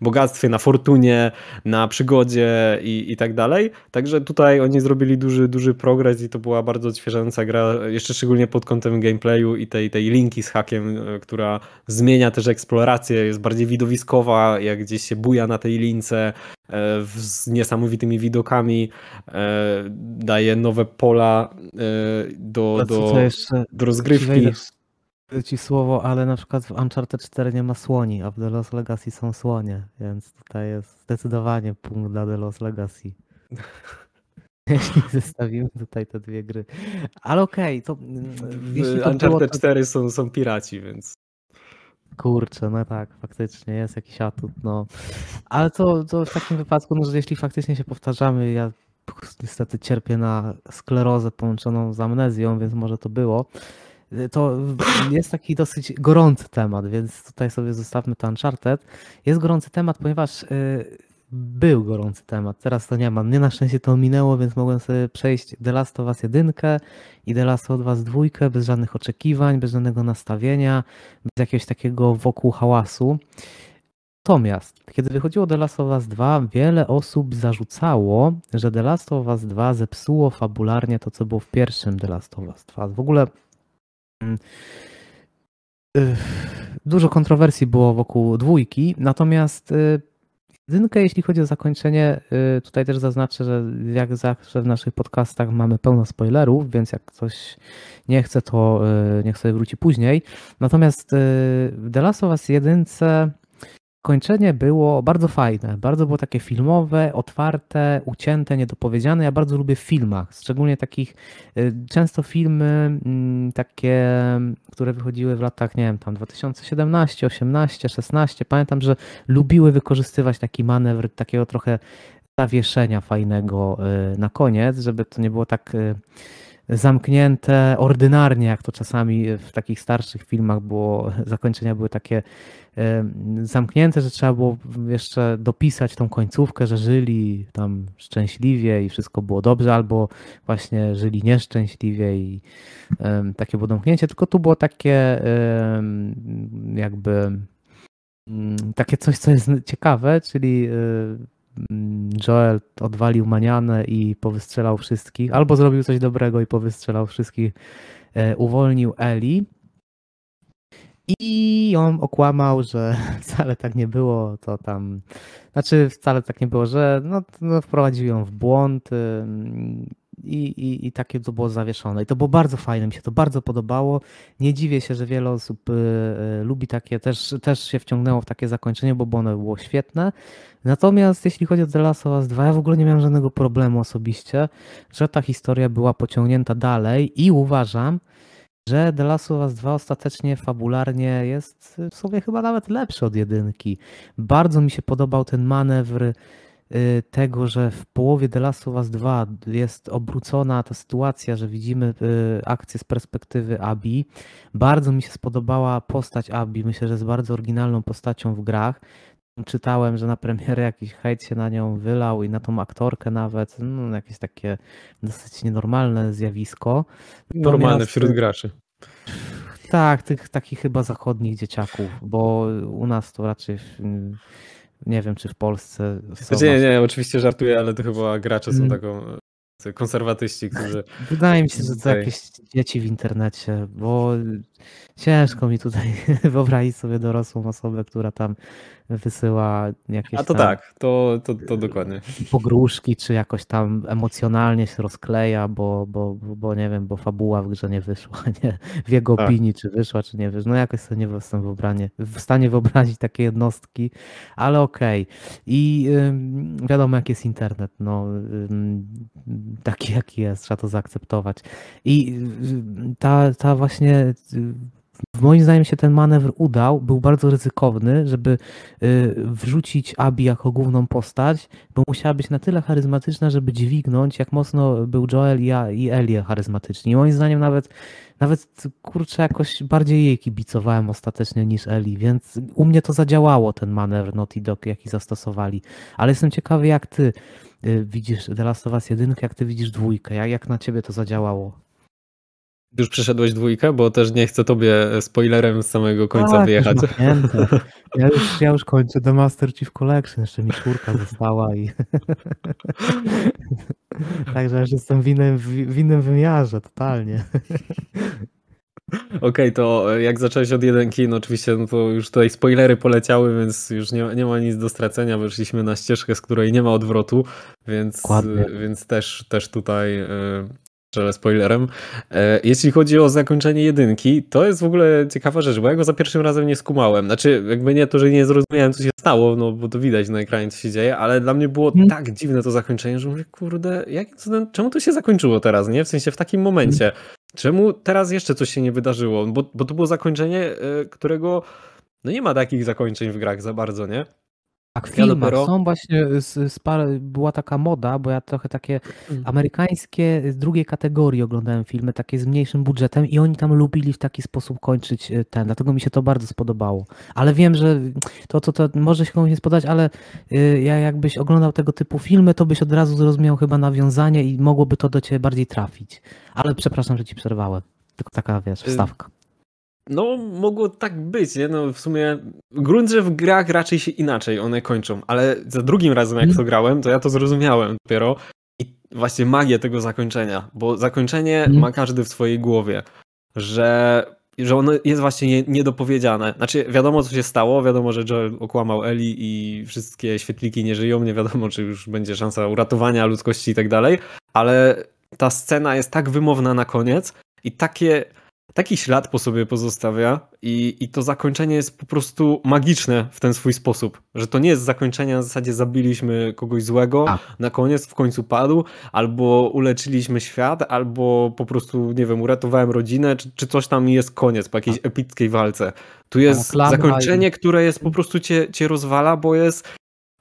bogactwie, na fortunie, na przygodzie i, i tak dalej. Także tutaj oni zrobili duży, duży progres i to była bardzo odświeżająca gra, jeszcze szczególnie pod kątem gameplayu i tej, tej linki z hakiem, e, która zmienia też eksplorację, jest bardziej widowiskowa, jak gdzieś się buja na tej lince z niesamowitymi widokami, daje nowe pola do, do, do rozgrywki. Wejdę w- ci słowo, ale na przykład w Uncharted 4 nie ma słoni, a w The Lost Legacy są słonie, więc tutaj jest zdecydowanie punkt dla The Lost Legacy. Jeśli zestawimy tutaj te dwie gry. Ale okej, to mm, W to było, Uncharted to 4 są, są piraci, więc kurczę, no tak, faktycznie jest jakiś atut, no. Ale to, to w takim wypadku, no, że jeśli faktycznie się powtarzamy, ja niestety cierpię na sklerozę połączoną z amnezją, więc może to było. To jest taki dosyć gorący temat, więc tutaj sobie zostawmy to Uncharted. Jest gorący temat, ponieważ y, był gorący temat, teraz to nie ma. Mnie na szczęście to minęło, więc mogłem sobie przejść The Last of Us 1 i The Last of Us 2 bez żadnych oczekiwań, bez żadnego nastawienia, bez jakiegoś takiego wokół hałasu. Natomiast, kiedy wychodziło The Last of Us 2, wiele osób zarzucało, że The Last of Us 2 zepsuło fabularnie to, co było w pierwszym The Last of Us 2. W ogóle dużo kontrowersji było wokół dwójki, natomiast y, jedynkę, jeśli chodzi o zakończenie, y, tutaj też zaznaczę, że jak zawsze w naszych podcastach mamy pełno spoilerów, więc jak ktoś nie chce, to y, niech sobie wróci później. Natomiast w The Last of Us 1 Kończenie było bardzo fajne, bardzo było takie filmowe, otwarte, ucięte, niedopowiedziane. Ja bardzo lubię w filmach, szczególnie takich, y, często filmy mm, takie, które wychodziły w latach, nie wiem, tam 2017, 18, 16. Pamiętam, że lubiły wykorzystywać taki manewr takiego trochę zawieszenia fajnego y, na koniec, żeby to nie było tak y, zamknięte ordynarnie, jak to czasami w takich starszych filmach było, zakończenia były takie zamknięte, że trzeba było jeszcze dopisać tą końcówkę, że żyli tam szczęśliwie i wszystko było dobrze, albo właśnie żyli nieszczęśliwie i takie było domknięcie, tylko tu było takie jakby mm, takie coś, co jest ciekawe, czyli y, Joel odwalił manianę i powystrzelał wszystkich, albo zrobił coś dobrego i powystrzelał wszystkich, e, uwolnił Eli. I on okłamał, że wcale tak nie było, to tam, znaczy wcale tak nie było, że no, no wprowadził ją w błąd i, i, i takie to było zawieszone. I to było bardzo fajne, mi się to bardzo podobało. Nie dziwię się, że wiele osób y, y, lubi takie, też, też się wciągnęło w takie zakończenie, bo ono było świetne. Natomiast jeśli chodzi o The Last of Us 2, ja w ogóle nie miałem żadnego problemu osobiście, że ta historia była pociągnięta dalej i uważam, że The Last of Us 2 ostatecznie fabularnie jest w sobie chyba nawet lepszy od jedynki. Bardzo mi się podobał ten manewr tego, że w połowie The Last of Us 2 jest obrócona ta sytuacja, że widzimy y, akcję z perspektywy Abi. Bardzo mi się spodobała postać Abi. Myślę, że jest bardzo oryginalną postacią w grach. Czytałem, że na premierę jakiś hejt się na nią wylał i na tą aktorkę nawet. No, jakieś takie dosyć nienormalne zjawisko. Normalne Natomiast, wśród graczy. Tak, tych takich chyba zachodnich dzieciaków, bo u nas to raczej nie wiem, czy w Polsce. Znaczy, nie, nie, oczywiście żartuję, ale to chyba gracze są mm. taką konserwatyści, którzy. Wydaje mi się, że to jakieś dzieci w internecie, bo ciężko mi tutaj wyobrazić sobie dorosłą osobę, która tam wysyła jakieś. A to tak, to, to, to dokładnie. Pogróżki, czy jakoś tam emocjonalnie się rozkleja, bo, bo, bo nie wiem, bo fabuła w grze nie wyszła, nie? W jego tak. opinii, czy wyszła, czy nie wyszła. No jakoś sobie nie jestem w, w stanie wyobrazić takie jednostki, ale okej. Okay. I ym, wiadomo, jak jest internet, no ym, taki jaki jest, trzeba to zaakceptować. I ta, ta właśnie moim zdaniem się ten manewr udał, był bardzo ryzykowny, żeby y, wrzucić Abi jako główną postać, bo musiała być na tyle charyzmatyczna, żeby dźwignąć, jak mocno był Joel i, i Elie charyzmatyczni. I moim zdaniem nawet, nawet kurczę, jakoś bardziej jej kibicowałem ostatecznie niż Eli, więc u mnie to zadziałało, ten manewr Naughty Dog, jaki zastosowali. Ale jestem ciekawy, jak ty y, widzisz The Last of Us 1, jak ty widzisz dwójkę, jak, jak na ciebie to zadziałało? Już przeszedłeś dwójkę, bo też nie chcę tobie spoilerem z samego końca tak, wyjechać. Ja już, ja już kończę The Master Chief Collection, jeszcze mi czwórka została i także już jestem w innym, w innym wymiarze, totalnie. Okej, okay, to jak zacząłeś od jedynki, no oczywiście no to już tutaj spoilery poleciały, więc już nie, nie ma nic do stracenia, weszliśmy na ścieżkę, z której nie ma odwrotu, więc, więc też, też tutaj strzelę spoilerem. E, jeśli chodzi o zakończenie jedynki, to jest w ogóle ciekawa rzecz, bo ja go za pierwszym razem nie skumałem. Znaczy, jakby nie to, że nie zrozumiałem, co się stało, no bo to widać na ekranie, co się dzieje, ale dla mnie było hmm. tak dziwne to zakończenie, że mówię, kurde, jak, czemu to się zakończyło teraz, nie? W sensie w takim momencie. Czemu teraz jeszcze coś się nie wydarzyło? Bo, bo to było zakończenie, e, którego no nie ma takich zakończeń w grach za bardzo, nie? Tak, w filmach dopiero... są właśnie, z, z par, była taka moda, bo ja trochę takie mm. amerykańskie z drugiej kategorii oglądałem filmy, takie z mniejszym budżetem i oni tam lubili w taki sposób kończyć e, ten, dlatego mi się to bardzo spodobało. Ale wiem, że to, to, to może się komuś nie spodobać, ale y, ja jakbyś oglądał tego typu filmy, to byś od razu zrozumiał chyba nawiązanie i mogłoby to do ciebie bardziej trafić. Ale przepraszam, że ci przerwałem. Tylko taka, wiesz, y, wstawka. No, mogło tak być, nie? No, w sumie grunt, że w grach raczej się inaczej one kończą, ale za drugim razem jak mhm. to grałem, to ja to zrozumiałem dopiero i właśnie magię tego zakończenia, bo zakończenie mm. ma każdy w swojej głowie, że, że ono jest właśnie niedopowiedziane. Znaczy, wiadomo co się stało, wiadomo, że Joel okłamał Eli i wszystkie świetliki nie żyją, nie wiadomo, czy już będzie szansa uratowania ludzkości i tak dalej, ale ta scena jest tak wymowna na koniec i takie taki ślad po sobie pozostawia i, i to zakończenie jest po prostu magiczne w ten swój sposób, że to nie jest zakończenie na zasadzie zabiliśmy kogoś złego, A. na koniec w końcu padł, albo uleczyliśmy świat, albo po prostu, nie wiem, uratowałem rodzinę, czy, czy coś tam jest koniec po jakiejś epickiej walce. Tu jest zakończenie, które jest po prostu cię, cię rozwala, bo jest,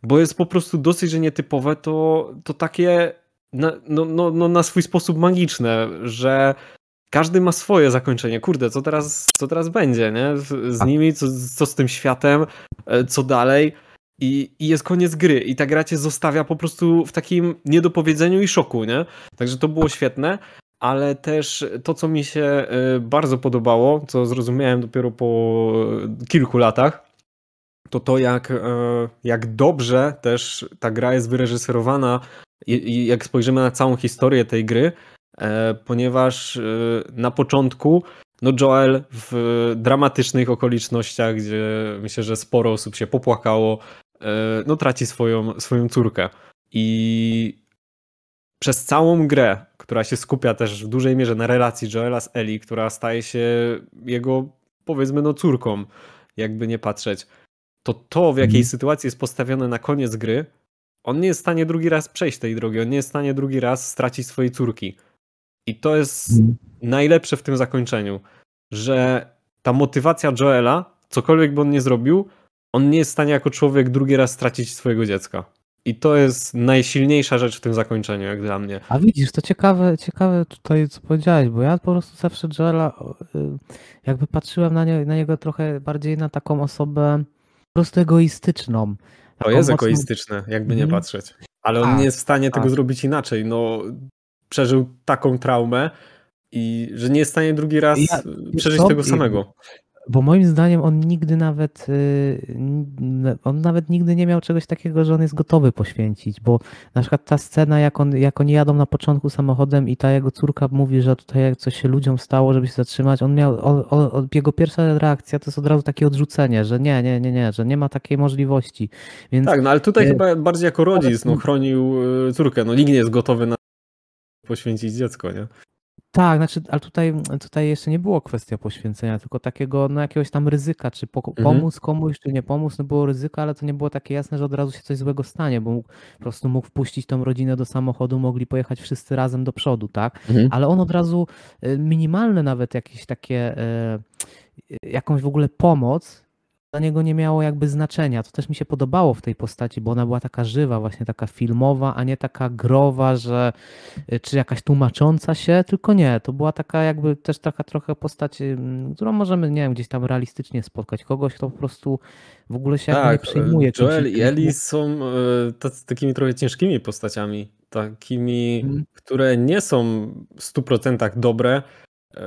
bo jest po prostu dosyć, że nietypowe, to, to takie na, no, no, no, na swój sposób magiczne, że każdy ma swoje zakończenie. Kurde, co teraz, co teraz będzie, nie? Z nimi, co, co z tym światem, e, co dalej. I, I jest koniec gry. I ta gra cię zostawia po prostu w takim niedopowiedzeniu i szoku, nie? Także to było świetne, ale też to, co mi się e, bardzo podobało, co zrozumiałem dopiero po kilku latach, to to, jak, e, jak dobrze też ta gra jest wyreżyserowana i, i jak spojrzymy na całą historię tej gry, e, ponieważ e, na początku no Joel w dramatycznych okolicznościach, gdzie myślę, że sporo osób się popłakało, e, no traci swoją, swoją córkę. I przez całą grę, która się skupia też w dużej mierze na relacji Joela z Ellie, która staje się jego, powiedzmy, no córką, jakby nie patrzeć, to to, w jakiej Mhm. sytuacji jest postawione na koniec gry, on nie jest w stanie drugi raz przejść tej drogi, on nie jest w stanie drugi raz stracić swojej córki. I to jest Mhm. najlepsze w tym zakończeniu, że ta motywacja Joela, cokolwiek by on nie zrobił, on nie jest w stanie jako człowiek drugi raz stracić swojego dziecka. I to jest najsilniejsza rzecz w tym zakończeniu, jak dla mnie. A widzisz, to ciekawe, ciekawe tutaj, co powiedziałeś, bo ja po prostu zawsze Joela y, jakby patrzyłem na, nie, na niego trochę bardziej na taką osobę po prostu egoistyczną. To jest mocno- egoistyczne, jakby nie Mhm. patrzeć. Ale on Tak, nie jest w stanie tego tak. zrobić inaczej. No, przeżył taką traumę i że nie jest w stanie drugi raz Ja- y, przeżyć tego samego. Bo moim zdaniem on nigdy nawet, y, on nawet nigdy nie miał czegoś takiego, że on jest gotowy poświęcić, bo na przykład ta scena, jak, on, jak oni jadą na początku samochodem i ta jego córka mówi, że tutaj coś się ludziom stało, żeby się zatrzymać, on miał, on, on, jego pierwsza reakcja to jest od razu takie odrzucenie, że nie, nie, nie, nie, że nie ma takiej możliwości, więc Tak, no ale tutaj y, chyba bardziej jako rodzic no, chronił y, córkę. No nikt nie jest gotowy na poświęcić dziecko, nie? Tak, znaczy, ale tutaj, tutaj jeszcze nie było kwestia poświęcenia, tylko takiego no, jakiegoś tam ryzyka, czy po, Mhm. pomóc komuś, czy nie pomóc, no było ryzyko, ale to nie było takie jasne, że od razu się coś złego stanie, bo mógł, po prostu mógł wpuścić tą rodzinę do samochodu, mogli pojechać wszyscy razem do przodu, tak? Ale on od razu y, minimalne nawet jakieś takie, y, y, jakąś w ogóle pomoc dla niego nie miało jakby znaczenia. To też mi się podobało w tej postaci, bo ona była taka żywa, właśnie taka filmowa, a nie taka growa, że y, czy jakaś tłumacząca się, tylko nie, to była taka jakby też taka trochę postać, ym, którą możemy, nie wiem, gdzieś tam realistycznie spotkać. Kogoś, kto po prostu w ogóle się jakby nie Tak, przejmuje. e, czymś Joel i. Ellie są e, tacy- takimi trochę ciężkimi postaciami. Takimi, Mhm. które nie są w 100% dobre e,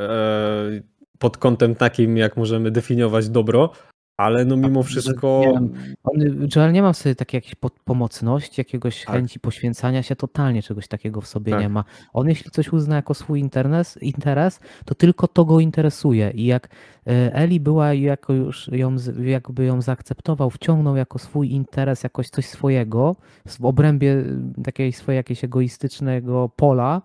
pod kątem takim, jak możemy definiować dobro, ale no mimo że wszystko wiem, Joel nie ma w sobie takiej jakiejś po- pomocności, jakiegoś Tak. chęci poświęcania się, totalnie czegoś takiego w sobie Tak. nie ma. On jeśli coś uzna jako swój interes, interes, to tylko to go interesuje i jak e, Eli była jako już ją, jakby ją zaakceptował, wciągnął jako swój interes, jakoś coś swojego, w obrębie takiej swojej jakiegoś egoistycznego pola,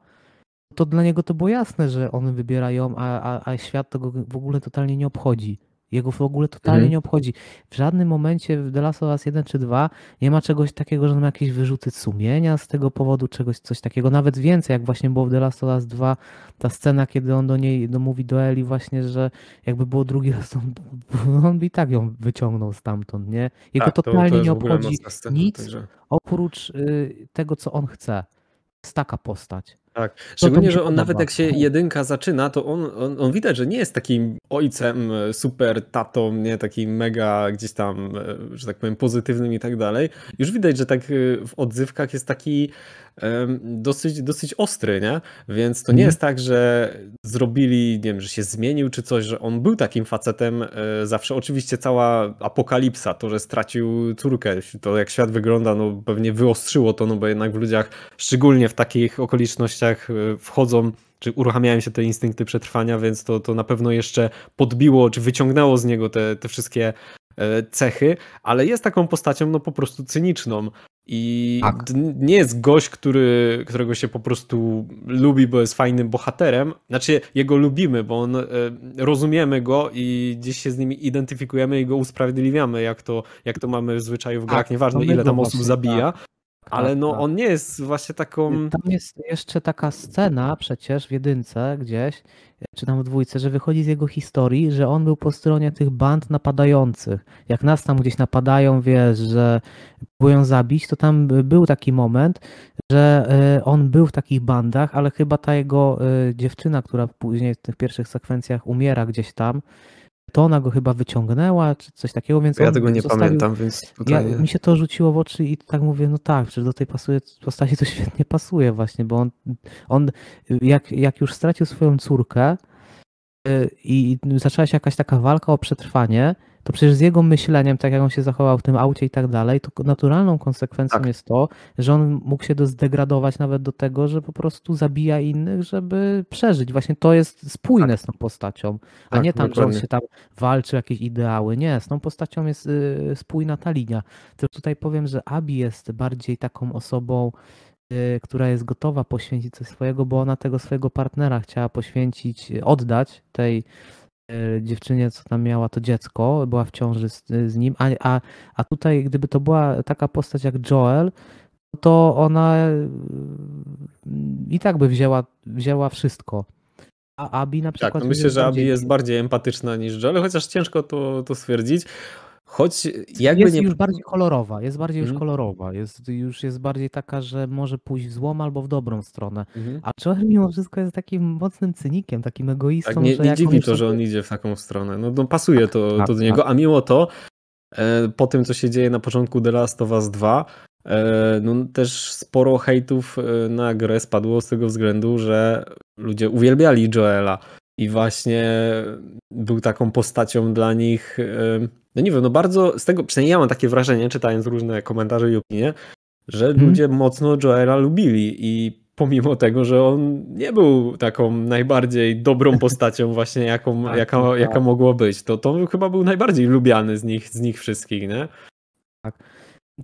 to dla niego to było jasne, że on wybiera ją, a, a, a świat tego w ogóle totalnie nie obchodzi. Jego w ogóle totalnie Mhm. nie obchodzi. W żadnym momencie w The Last of Us 1 czy 2 nie ma czegoś takiego, że on ma jakieś wyrzuty sumienia z tego powodu, czegoś, coś takiego. Nawet więcej, jak właśnie było w The Last of Us 2, ta scena, kiedy on do niej no, mówi do Eli właśnie, że jakby było drugi raz, to on, on i tak ją wyciągnął stamtąd, nie? Jego tak, to, to totalnie jest nie obchodzi scena, nic także- oprócz y, tego, co on chce. Jest taka postać. Tak, szczególnie, że on nawet jak się jedynka zaczyna, to on, on, on widać, że nie jest takim ojcem, e, super tatą, nie takim mega gdzieś tam, e, że tak powiem, pozytywnym i tak dalej. Już widać, że tak e, w odzywkach jest taki dosyć, dosyć ostry, nie? Więc to nie Mhm. jest tak, że zrobili, nie wiem, że się zmienił czy coś, że on był takim facetem e, zawsze. Oczywiście cała apokalipsa, to, że stracił córkę, to jak świat wygląda, no pewnie wyostrzyło to, no bo jednak w ludziach szczególnie w takich okolicznościach e, wchodzą, czy uruchamiają się te instynkty przetrwania, więc to, to na pewno jeszcze podbiło, czy wyciągnęło z niego te, te wszystkie e, cechy, ale jest taką postacią no po prostu cyniczną. I Tak. nie jest gość, który, którego się po prostu lubi, bo jest fajnym bohaterem. Znaczy, jego lubimy, bo on, e, rozumiemy go i gdzieś się z nim identyfikujemy i go usprawiedliwiamy, jak to, jak to mamy w zwyczaju w grach. Tak, Nieważne, ile tam osób zabija. Ale tak, no tak. on nie jest właśnie taką... Tam jest jeszcze taka scena przecież w jedynce gdzieś, czy tam w dwójce, że wychodzi z jego historii, że on był po stronie tych band napadających. Jak nas tam gdzieś napadają, wiesz, że próbują zabić, to tam był taki moment, że e, on był w takich bandach, ale chyba ta jego dziewczyna, która później w tych pierwszych sekwencjach umiera gdzieś tam, to ona go chyba wyciągnęła, czy coś takiego, więc Ja tego nie zostawił, pamiętam, więc ja, tutaj... mi się to rzuciło w oczy i tak mówię, no tak, przecież do tej pasuje, postaci to świetnie pasuje właśnie, bo on, on jak, jak już stracił swoją córkę y, i zaczęła się jakaś taka walka o przetrwanie, to przecież z jego myśleniem, tak jak on się zachował w tym aucie i tak dalej, to naturalną konsekwencją Tak. jest to, że on mógł się do- zdegradować nawet do tego, że po prostu zabija innych, żeby przeżyć. Właśnie to jest spójne z tą postacią, a Tak, nie tam, że on dokładnie. się tam walczy o jakieś ideały. Nie, z tą postacią jest y, spójna ta linia. Tylko tutaj powiem, że Abi jest bardziej taką osobą, y, która jest gotowa poświęcić coś swojego, bo ona tego swojego partnera chciała poświęcić, oddać tej dziewczynie, co tam miała to dziecko, była w ciąży z, z nim, a, a, a tutaj gdyby to była taka postać jak Joel, to ona y, i tak by wzięła, wzięła wszystko. A Abi na przykład... Tak, no już myślę, że Abi jest bardziej empatyczna niż Joel, chociaż ciężko to, to stwierdzić. Choć jakby jest nie... już bardziej kolorowa, jest bardziej już Mhm. kolorowa, jest, już jest bardziej taka, że może pójść w złą albo w dobrą stronę. Mhm. A Joel mimo wszystko jest takim mocnym cynikiem, takim egoistą, Tak, nie, że nie dziwi to, że sobie- on idzie w taką stronę. No, no pasuje to, Tak, to do tak. niego, a mimo to e, po tym, co się dzieje na początku The Last of Us 2, e, no też sporo hejtów e, na grę spadło z tego względu, że ludzie uwielbiali Joela i właśnie był taką postacią dla nich, e, no nie wiem, no bardzo z tego, przynajmniej ja mam takie wrażenie, czytając różne komentarze i opinie, że Mhm. ludzie mocno Joela lubili i pomimo tego, że on nie był taką najbardziej dobrą postacią właśnie jaką, Tak, jaka, tak. jaka mogło być, to, to chyba był najbardziej lubiany z nich, z nich wszystkich, nie?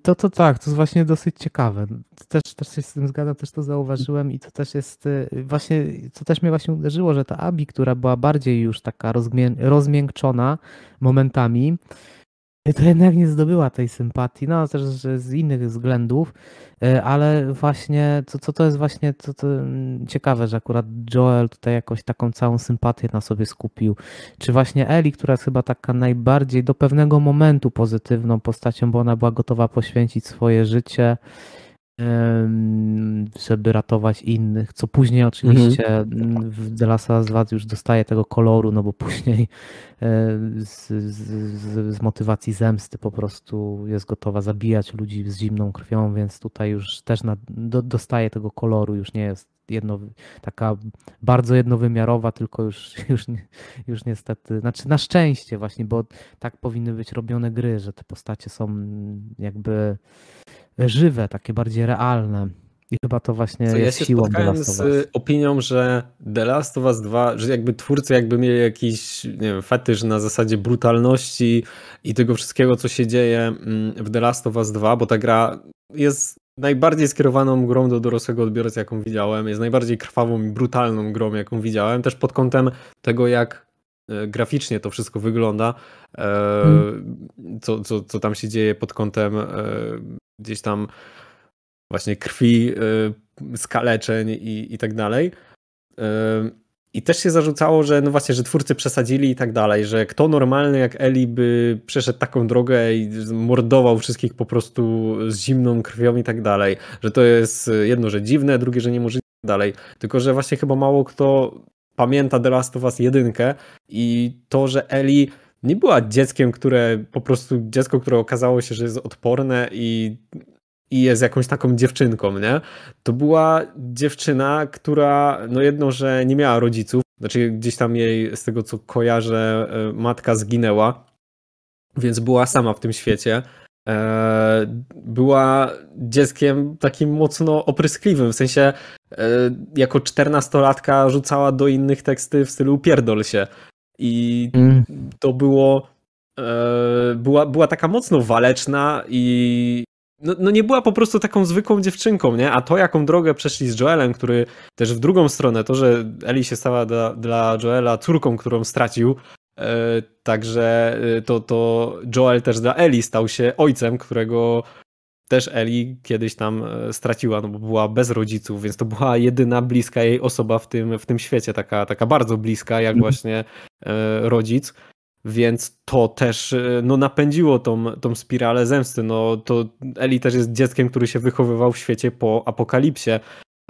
To, to tak, to jest właśnie dosyć ciekawe. Też, też się z tym zgadzam, też to zauważyłem i to też jest y, właśnie, co też mnie właśnie uderzyło, że ta Abi, która była bardziej już taka rozmię- rozmiękczona momentami, to jednak nie zdobyła tej sympatii, no też że z innych względów, y, ale właśnie, co, co to jest właśnie to, mm, ciekawe, że akurat Joel tutaj jakoś taką całą sympatię na sobie skupił. Czy właśnie Eli, która jest chyba taka najbardziej do pewnego momentu pozytywną postacią, bo ona była gotowa poświęcić swoje życie, żeby ratować innych, co później oczywiście mm, w The Last of Us 2 już dostaje tego koloru, no bo później e, z, z, z, z motywacji zemsty po prostu jest gotowa zabijać ludzi z zimną krwią, więc tutaj już też na, do, dostaje tego koloru, już nie jest jedno, taka bardzo jednowymiarowa, tylko już, już, już niestety, znaczy na szczęście właśnie, bo tak powinny być robione gry, że te postacie są jakby żywe, takie bardziej realne. I chyba to właśnie Co ja jest się siłą The Last of z Us. opinią, że The Last of Us 2, że jakby twórcy jakby mieli jakiś, nie wiem, fetysz na zasadzie brutalności i tego wszystkiego, co się dzieje mm, w The Last of Us 2, bo ta gra jest najbardziej skierowaną grą do dorosłego odbiorcy, jaką widziałem, jest najbardziej krwawą i brutalną grą, jaką widziałem, też pod kątem tego, jak e, graficznie to wszystko wygląda, e, Mm. co, co, co tam się dzieje pod kątem e, gdzieś tam właśnie krwi, skaleczeń i, i tak dalej. I też się zarzucało, że no właśnie, że twórcy przesadzili i tak dalej, że kto normalny jak Eli by przeszedł taką drogę i mordował wszystkich po prostu z zimną krwią i tak dalej. Że to jest jedno, że dziwne, drugie, że niemożliwe i tak dalej. Tylko, że właśnie chyba mało kto pamięta The Last of Us 1 i to, że Eli nie była dzieckiem, które po prostu dziecko, które okazało się, że jest odporne i i jest jakąś taką dziewczynką, nie? To była dziewczyna, która, no jedno, że nie miała rodziców, znaczy gdzieś tam jej, z tego co kojarzę, e, matka zginęła, więc była sama w tym świecie. E, Była dzieckiem takim mocno opryskliwym, w sensie e, jako czternastolatka rzucała do innych teksty w stylu pierdol się. I Mm. to było. Była, była taka mocno waleczna i. No, no nie była po prostu taką zwykłą dziewczynką, nie? A to, jaką drogę przeszli z Joelem, który też w drugą stronę, to, że Eli się stała dla, dla Joela córką, którą stracił, e, także e, to, to Joel też dla Eli stał się ojcem, którego też Eli kiedyś tam e, straciła, no bo była bez rodziców, więc to była jedyna bliska jej osoba w tym, w tym świecie, taka, taka bardzo bliska, jak mhm. właśnie rodzic. Więc to też e, no, napędziło tą, tą spiralę zemsty. No, to Eli też jest dzieckiem, który się wychowywał w świecie po apokalipsie,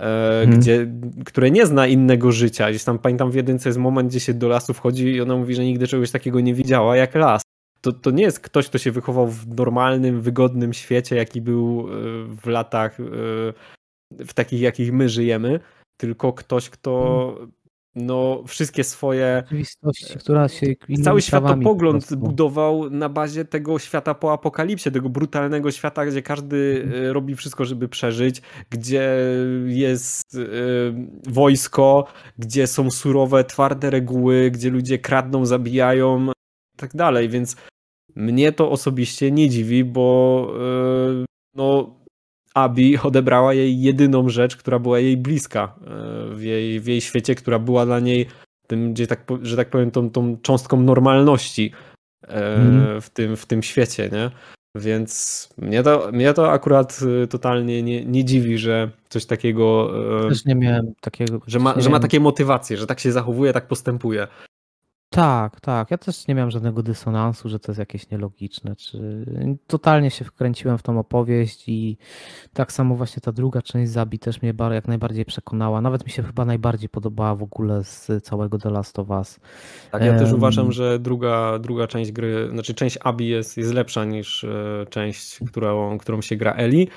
hmm. gdzie, które nie zna innego życia. Gdzieś tam pamiętam w jedynce jest moment, gdzie się do lasu wchodzi i ona mówi, że nigdy czegoś takiego nie widziała jak las to, to nie jest ktoś, kto się wychował w normalnym, wygodnym świecie, jaki był e, w latach, w takich, jakich my żyjemy, tylko ktoś, kto mhm. No, wszystkie swoje. Rzeczywistości, która się. Cały światopogląd budował na bazie tego świata po apokalipsie, tego brutalnego świata, gdzie każdy e, robi wszystko, żeby przeżyć, gdzie jest wojsko, gdzie są surowe, twarde reguły, gdzie ludzie kradną, zabijają i tak dalej. Więc mnie to osobiście nie dziwi, bo no, Abi odebrała jej jedyną rzecz, która była jej bliska yy, w jej, w jej świecie, która była dla niej tym, gdzie tak, że tak powiem, tą, tą cząstką normalności mm. w, tym, w tym świecie, nie? Więc mnie to, mnie to akurat totalnie nie, nie dziwi, że coś takiego. Też nie miałem takiego. Że ma, że ma takie motywacje, że tak się zachowuje, tak postępuje. Tak, tak. Ja też nie miałem żadnego dysonansu, że to jest jakieś nielogiczne. Czy... Totalnie się wkręciłem w tą opowieść i tak samo właśnie ta druga część Zabi też mnie jak najbardziej przekonała. Nawet mi się chyba najbardziej podobała w ogóle z całego The Last of Us. Tak, ja też uważam, że druga, druga część gry, znaczy część Abi jest, jest lepsza niż e, część, którą, którą się gra Eli.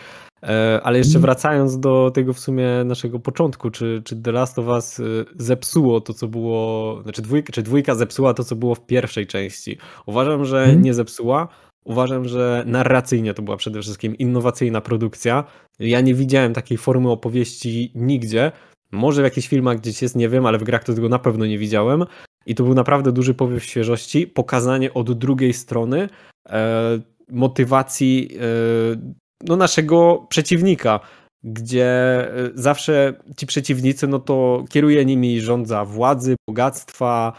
E, ale jeszcze wracając do tego w sumie naszego początku, czy, czy The Last of Us e, zepsuło to, co było, znaczy dwójka, czy dwójka zepsuła to, co było w pierwszej części? Uważam, że mhm. nie zepsuła. Uważam, że narracyjnie to była przede wszystkim innowacyjna produkcja. Ja nie widziałem takiej formy opowieści nigdzie. Może w jakichś filmach gdzieś jest, nie wiem, ale w grach to tego na pewno nie widziałem. I to był naprawdę duży powiew świeżości, pokazanie od drugiej strony e, motywacji e, no, naszego przeciwnika, gdzie e, zawsze ci przeciwnicy, no to kieruje nimi rządza władzy, bogactwa,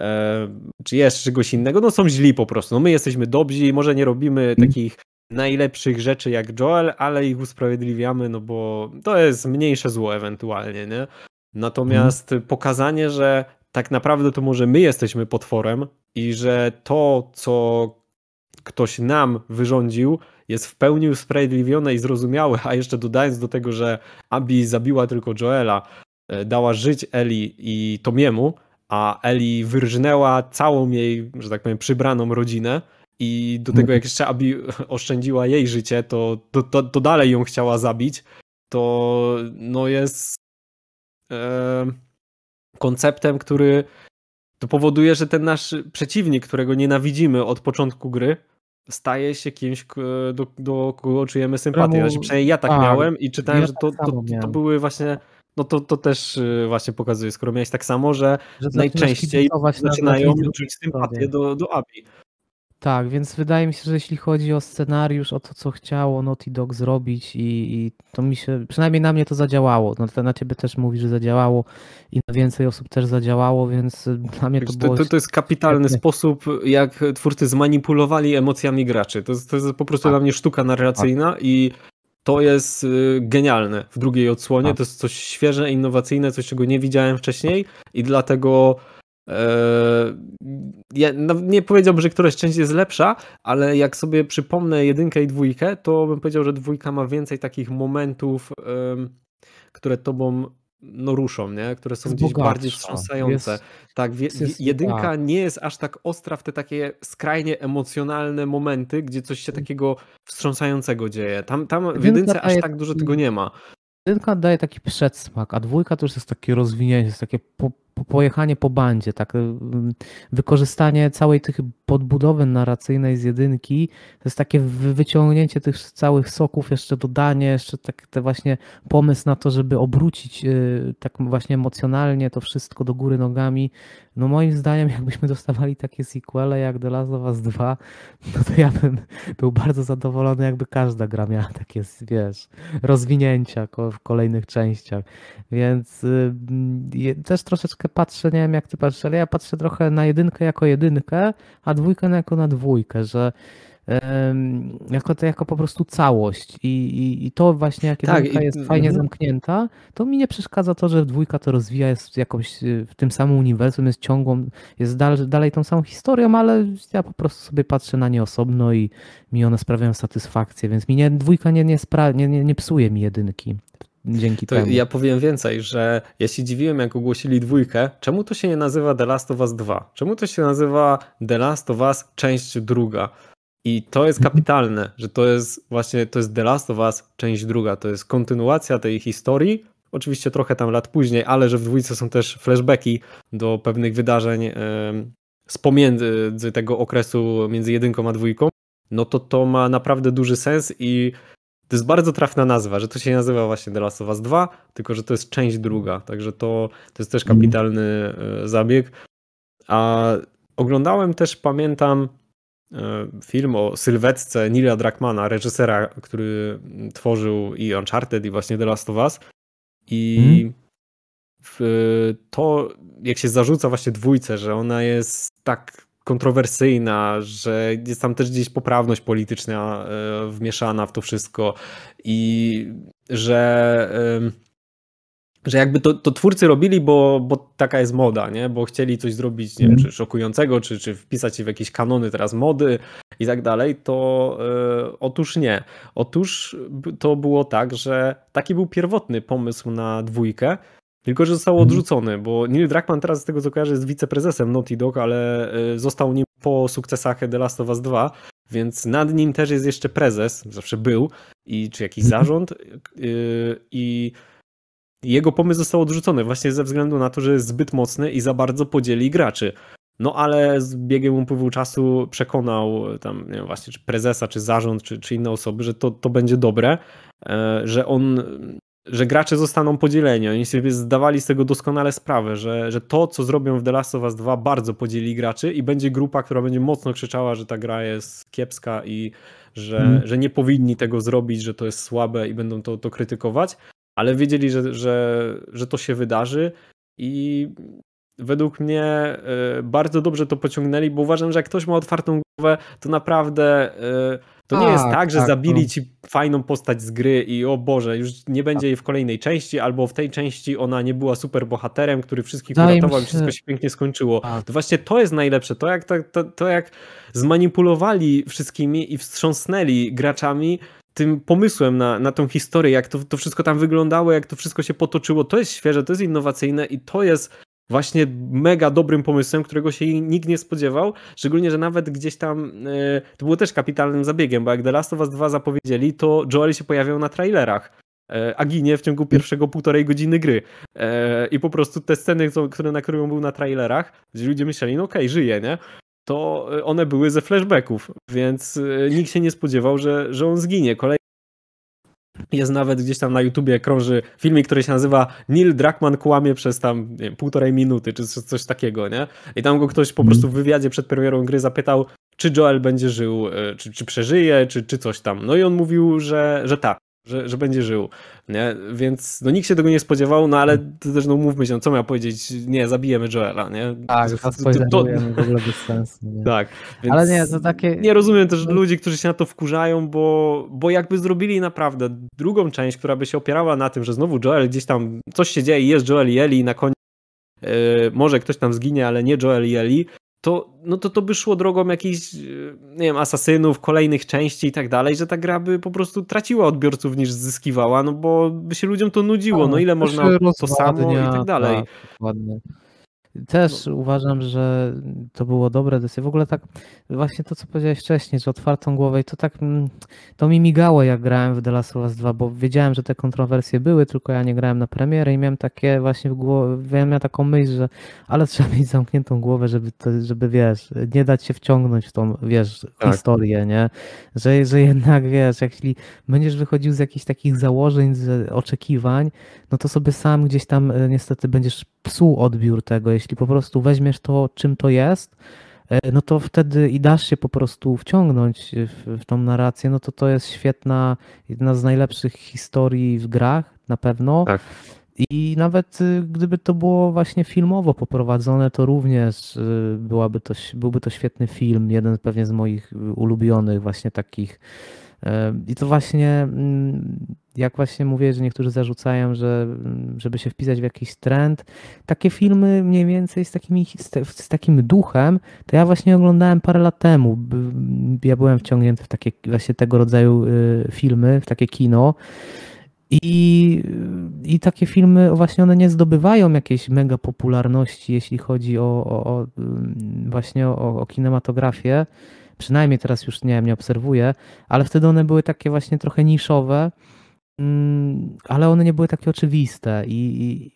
e, czy jeszcze czegoś innego, no są źli po prostu. No my jesteśmy dobrzy, może nie robimy mhm. takich najlepszych rzeczy jak Joel, ale ich usprawiedliwiamy, no bo to jest mniejsze zło ewentualnie, nie? Natomiast hmm. pokazanie, że tak naprawdę to może my jesteśmy potworem i że to, co ktoś nam wyrządził, jest w pełni usprawiedliwione i zrozumiałe, a jeszcze dodając do tego, że Abi zabiła tylko Joela, e, dała żyć Eli i Tomiemu, a Eli wyrżnęła całą jej, że tak powiem, przybraną rodzinę. I do tego jak jeszcze Abi oszczędziła jej życie, to, to, to, to dalej ją chciała zabić, to no jest e, konceptem, który to powoduje, że ten nasz przeciwnik, którego nienawidzimy od początku gry, staje się kimś, do, do kogo czujemy sympatię. Znaczy, przynajmniej ja tak A, miałem i czytałem, ja że to, tak to, to, były właśnie no to, to też y, właśnie pokazuje, skoro miałeś tak samo, że, że najczęściej zaczynają czuć sympatię do, do Abi. Tak, więc wydaje mi się, że jeśli chodzi o scenariusz, o to, co chciało Naughty Dog zrobić i, i to mi się, przynajmniej na mnie to zadziałało. No, na ciebie też mówi, że zadziałało i na więcej osób też zadziałało, więc dla mnie to było... To, to jest kapitalny świetnie. sposób, jak twórcy zmanipulowali emocjami graczy. To, to jest po prostu tak. dla mnie sztuka narracyjna i to jest y, genialne w drugiej odsłonie. Tak. To jest coś świeże, innowacyjne, coś, czego nie widziałem wcześniej i dlatego Eee, ja nie powiedziałbym, że któraś część jest lepsza, ale jak sobie przypomnę jedynkę i dwójkę, to bym powiedział, że dwójka ma więcej takich momentów, które tobą no, ruszą, nie? które są gdzieś bardziej wstrząsające. Jest, tak, wie, jedynka tak. nie jest aż tak ostra w te takie skrajnie emocjonalne momenty, gdzie coś się takiego wstrząsającego dzieje. Tam, tam w jedynce aż tak dużo tego nie ma. Jedynka daje taki przedsmak, a dwójka to już jest takie rozwinięcie, jest takie po, pojechanie po bandzie, tak, y, wykorzystanie całej tych podbudowy narracyjnej z jedynki, to jest takie wyciągnięcie tych całych soków, jeszcze dodanie, jeszcze tak te właśnie pomysł na to, żeby obrócić y, tak właśnie emocjonalnie to wszystko do góry nogami. No moim zdaniem, jakbyśmy dostawali takie sequele jak The Last of Us 2, no to ja bym był bardzo zadowolony, jakby każda gra miała takie, wiesz, rozwinięcia w kolejnych częściach. Więc y, też troszeczkę patrzę, nie wiem jak ty patrzysz, ale ja patrzę trochę na jedynkę jako jedynkę, a dwójkę jako na dwójkę, że jako, to, jako po prostu całość. I, i, i to właśnie, jak Tak, jedynka i- jest fajnie mhm. zamknięta, to mi nie przeszkadza to, że dwójka to rozwija, jest jakąś y, w tym samym uniwersum, jest ciągłą, jest dal, dalej tą samą historią, ale ja po prostu sobie patrzę na nie osobno i mi one sprawiają satysfakcję, więc mi nie, dwójka nie, nie, spra- nie, nie, nie psuje mi jedynki. Dzięki To temu. ja powiem więcej, że ja się dziwiłem, jak ogłosili dwójkę, czemu to się nie nazywa The Last of Us 2? Czemu to się nazywa The Last of Us część druga? I to jest Mhm. kapitalne, że to jest właśnie, to jest The Last of Us część druga, to jest kontynuacja tej historii, oczywiście trochę tam lat później, ale że w dwójce są też flashbacki do pewnych wydarzeń z pomiędzy tego okresu między jedynką a dwójką, no to to ma naprawdę duży sens i to jest bardzo trafna nazwa, że to się nazywa właśnie The Last of Us 2, tylko że to jest część druga, także to, to jest też Mhm. kapitalny e, zabieg. A oglądałem też, pamiętam, e, film o sylwetce Nila Druckmana, reżysera, który tworzył i Uncharted i właśnie The Last of Us. I Mhm. to, jak się zarzuca właśnie dwójce, że ona jest tak kontrowersyjna, że jest tam też gdzieś poprawność polityczna e, wmieszana w to wszystko i że, że jakby to, to twórcy robili, bo, bo taka jest moda, nie? Bo chcieli coś zrobić, nie wiem, Mhm. czy szokującego, czy, czy wpisać się w jakieś kanony teraz mody i tak dalej, to e, otóż nie. Otóż to było tak, że taki był pierwotny pomysł na dwójkę, tylko że został Mhm. odrzucony, bo Neil Druckmann teraz z tego co kojarzę jest wiceprezesem Naughty Dog, ale e, został nim po sukcesach The Last of Us 2, więc nad nim też jest jeszcze prezes, zawsze był, i czy jakiś Mhm. zarząd yy, i jego pomysł został odrzucony właśnie ze względu na to, że jest zbyt mocny i za bardzo podzieli graczy. No ale z biegiem upływu czasu przekonał tam, nie wiem, właśnie, czy prezesa, czy zarząd, czy, czy inne osoby, że to, to będzie dobre, e, że on, że gracze zostaną podzieleni. Oni sobie zdawali z tego doskonale sprawę, że, że to, co zrobią w The Last of Us 2 bardzo podzieli graczy i będzie grupa, która będzie mocno krzyczała, że ta gra jest kiepska i że, Mm. że nie powinni tego zrobić, że to jest słabe i będą to, to krytykować, ale wiedzieli, że, że, że to się wydarzy i według mnie e, bardzo dobrze to pociągnęli, bo uważam, że jak ktoś ma otwartą głowę, to naprawdę e, to nie jest Tak, tak, że tak, zabili no. ci fajną postać z gry i o Boże, już nie będzie jej w kolejnej części, albo w tej części ona nie była super bohaterem, który wszystkich mi uratował i się- wszystko się pięknie skończyło. Tak. To właśnie to jest najlepsze, to jak, to, to, to jak zmanipulowali wszystkimi i wstrząsnęli graczami tym pomysłem na, na tą historię, jak to, to wszystko tam wyglądało, jak to wszystko się potoczyło, to jest świeże, to jest innowacyjne i to jest właśnie mega dobrym pomysłem, którego się nikt nie spodziewał, szczególnie, że nawet gdzieś tam e, to było też kapitalnym zabiegiem, bo jak The Last of Us 2 zapowiedzieli, to Joel się pojawiał na trailerach, e, a ginie w ciągu pierwszego półtorej godziny gry. E, I po prostu te sceny, które nakryją był na trailerach, gdzie ludzie myśleli, no okej, żyje, nie? To one były ze flashbacków, więc nikt się nie spodziewał, że, że on zginie. Kolej jest nawet gdzieś tam na YouTubie krąży filmik, który się nazywa Neil Druckmann kłamie przez tam nie wiem, półtorej minuty, czy coś, takiego, nie? I tam go ktoś po Mhm. prostu w wywiadzie przed premierą gry zapytał, czy Joel będzie żył, e, czy, czy przeżyje, czy, czy coś tam. No i on mówił, że, że tak, że, że będzie żył, nie? Więc no nikt się tego nie spodziewał, no ale to też no mówmy się, no co miał powiedzieć, nie, zabijemy Joela, nie? Tak, To- to, to- w ogóle bez sensu. Nie? tak. Więc Ale nie, to takie... Nie rozumiem też ludzi, którzy się na to wkurzają, bo, bo jakby zrobili naprawdę drugą część, która by się opierała na tym, że znowu Joel gdzieś tam coś się dzieje, jest Joel i Ellie i na koniec yy, może ktoś tam zginie, ale nie Joel i Ellie, to, no to to by szło drogą jakichś, yy, nie wiem, asasynów, kolejnych części i tak dalej, że ta gra by po prostu traciła odbiorców niż zyskiwała, no bo by się ludziom to nudziło, no ile można to samo i tak dalej. Tak, dokładnie. Też uważam, że to było dobre decyzje. W ogóle tak, właśnie to, co powiedziałeś wcześniej, że otwartą głowę i to tak, mm, to mi migało, jak grałem w The Last of Us 2, bo wiedziałem, że te kontrowersje były, tylko ja nie grałem na premierę i miałem takie właśnie w głowie, miałem taką myśl, że ale trzeba mieć zamkniętą głowę, żeby, to, żeby wiesz, nie dać się wciągnąć w tą, wiesz, Tak. historię, nie? Że, że jednak, wiesz, jeśli będziesz wychodził z jakichś takich założeń, z oczekiwań, no to sobie sam gdzieś tam e, niestety będziesz psuł odbiór tego. Jeśli po prostu weźmiesz to, czym to jest, e, no to wtedy i dasz się po prostu wciągnąć w, w tą narrację, no to to jest świetna, jedna z najlepszych historii w grach, na pewno. Tak. I nawet y, gdyby to było właśnie filmowo poprowadzone, to również y, byłaby to, byłby to świetny film, jeden pewnie z moich ulubionych właśnie takich. I to właśnie, mm, jak właśnie mówię, że niektórzy zarzucają, że mm, żeby się wpisać w jakiś trend, takie filmy mniej więcej z, takimi, z takim duchem, to ja właśnie oglądałem parę lat temu. Ja byłem wciągnięty w takie właśnie tego rodzaju y, filmy, w takie kino. I, I takie filmy właśnie one nie zdobywają jakiejś mega popularności, jeśli chodzi o, o, o właśnie o, o kinematografię. Przynajmniej teraz już nie nie obserwuję, ale wtedy one były takie właśnie trochę niszowe, mm, ale one nie były takie oczywiste i,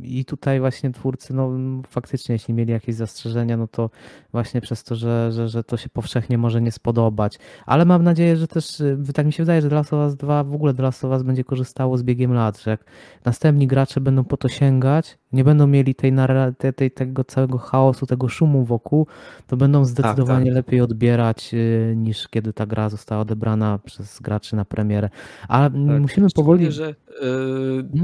i, tutaj właśnie twórcy, no faktycznie, jeśli mieli jakieś zastrzeżenia, no to właśnie przez to, że, że, że to się powszechnie może nie spodobać. Ale mam nadzieję, że też, y, tak mi się wydaje, że The Last of Us 2, w ogóle The Last of Us będzie korzystało z biegiem lat, że jak następni gracze będą po to sięgać, nie będą mieli tej, tej, tej tego całego chaosu, tego szumu wokół, to będą zdecydowanie tak, tak. lepiej odbierać y, niż kiedy ta gra została odebrana przez graczy na premierę. Ale tak, musimy powoli... Że,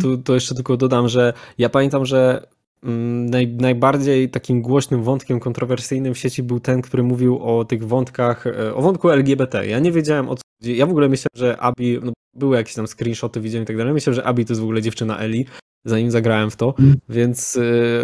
tu, to jeszcze tylko dodam, że ja pamiętam, że mm, naj, najbardziej takim głośnym wątkiem kontrowersyjnym w sieci był ten, który mówił o tych wątkach, e, o wątku LGBT. Ja nie wiedziałem o co chodzi. Ja w ogóle myślałem, że Abi, no, były jakieś tam screenshoty, widziałem i tak dalej. Myślałem, że Abi to jest w ogóle dziewczyna Eli, zanim zagrałem w to, mm. więc e,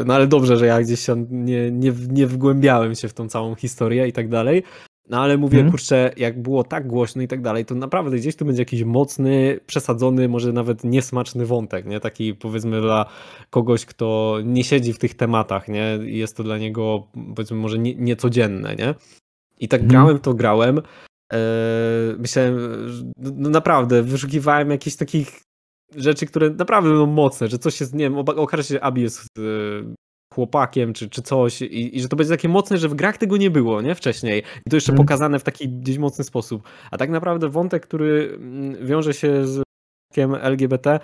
no ale dobrze, że ja gdzieś nie, nie, nie wgłębiałem się w tą całą historię i tak dalej. No ale mówię, hmm. kurczę, jak było tak głośno i tak dalej, to naprawdę gdzieś tu będzie jakiś mocny, przesadzony, może nawet niesmaczny wątek, nie? Taki powiedzmy dla kogoś, kto nie siedzi w tych tematach, nie? Jest to dla niego powiedzmy może nie, niecodzienne, nie? I tak hmm. grałem to grałem. Eee, myślałem, no naprawdę, wyszukiwałem jakichś takich rzeczy, które naprawdę będą mocne, że coś jest, nie wiem, okaże się, że Abi jest chłopakiem, czy, czy coś i, i, że to będzie takie mocne, że w grach tego nie było, nie? Wcześniej. I to jeszcze hmm. pokazane w taki gdzieś mocny sposób. A tak naprawdę wątek, który mm, wiąże się z LGBT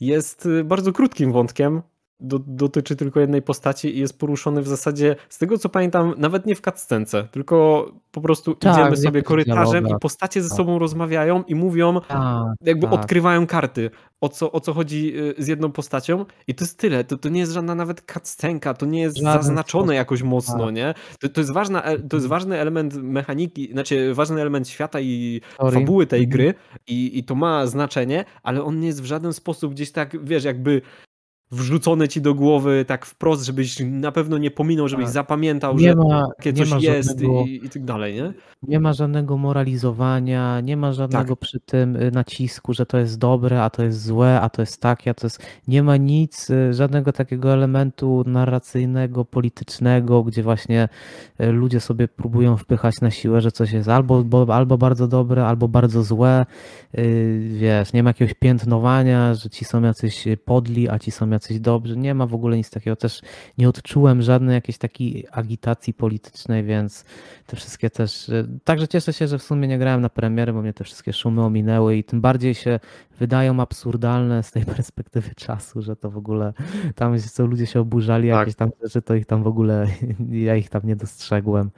jest y, bardzo krótkim wątkiem, do, dotyczy tylko jednej postaci i jest poruszony w zasadzie, z tego co pamiętam, nawet nie w cutscence, tylko po prostu tak, idziemy sobie korytarzem i postacie ze tak. sobą rozmawiają i mówią, tak, jakby tak. odkrywają karty, o co, o co chodzi y, z jedną postacią i to jest tyle, to, to nie jest żadna nawet cutscenka, to nie jest Żaden zaznaczone sposób. jakoś mocno, tak. nie? To, to, jest ważna, to jest mhm. ważny element mechaniki, znaczy ważny element świata i Sorry. fabuły tej mhm. gry i, i to ma znaczenie, ale on nie jest w żaden sposób gdzieś tak, wiesz, jakby wrzucone ci do głowy tak wprost, żebyś na pewno nie pominął, żebyś tak. zapamiętał, nie że ma, takie coś ma jest żadnego, i, i tak dalej, nie? Nie ma żadnego moralizowania, nie ma żadnego tak. przy tym y, nacisku, że to jest dobre, a to jest złe, a to jest takie, a to jest... Nie ma nic, y, żadnego takiego elementu narracyjnego, politycznego, gdzie właśnie y, ludzie sobie próbują wpychać na siłę, że coś jest albo, bo, albo bardzo dobre, albo bardzo złe. Wiesz, nie ma jakiegoś piętnowania, że ci są jacyś podli, a ci są jacyś dobrzy. Nie ma w ogóle nic takiego. Też nie odczułem żadnej jakiejś takiej agitacji politycznej, więc te wszystkie też. E, także cieszę się, że w sumie nie grałem na premiery, bo mnie te wszystkie szumy ominęły i tym bardziej się wydają absurdalne z tej perspektywy czasu, że to w ogóle tam co ludzie się oburzali, tak. jakieś tam rzeczy, to ich tam w ogóle ja ich tam nie dostrzegłem.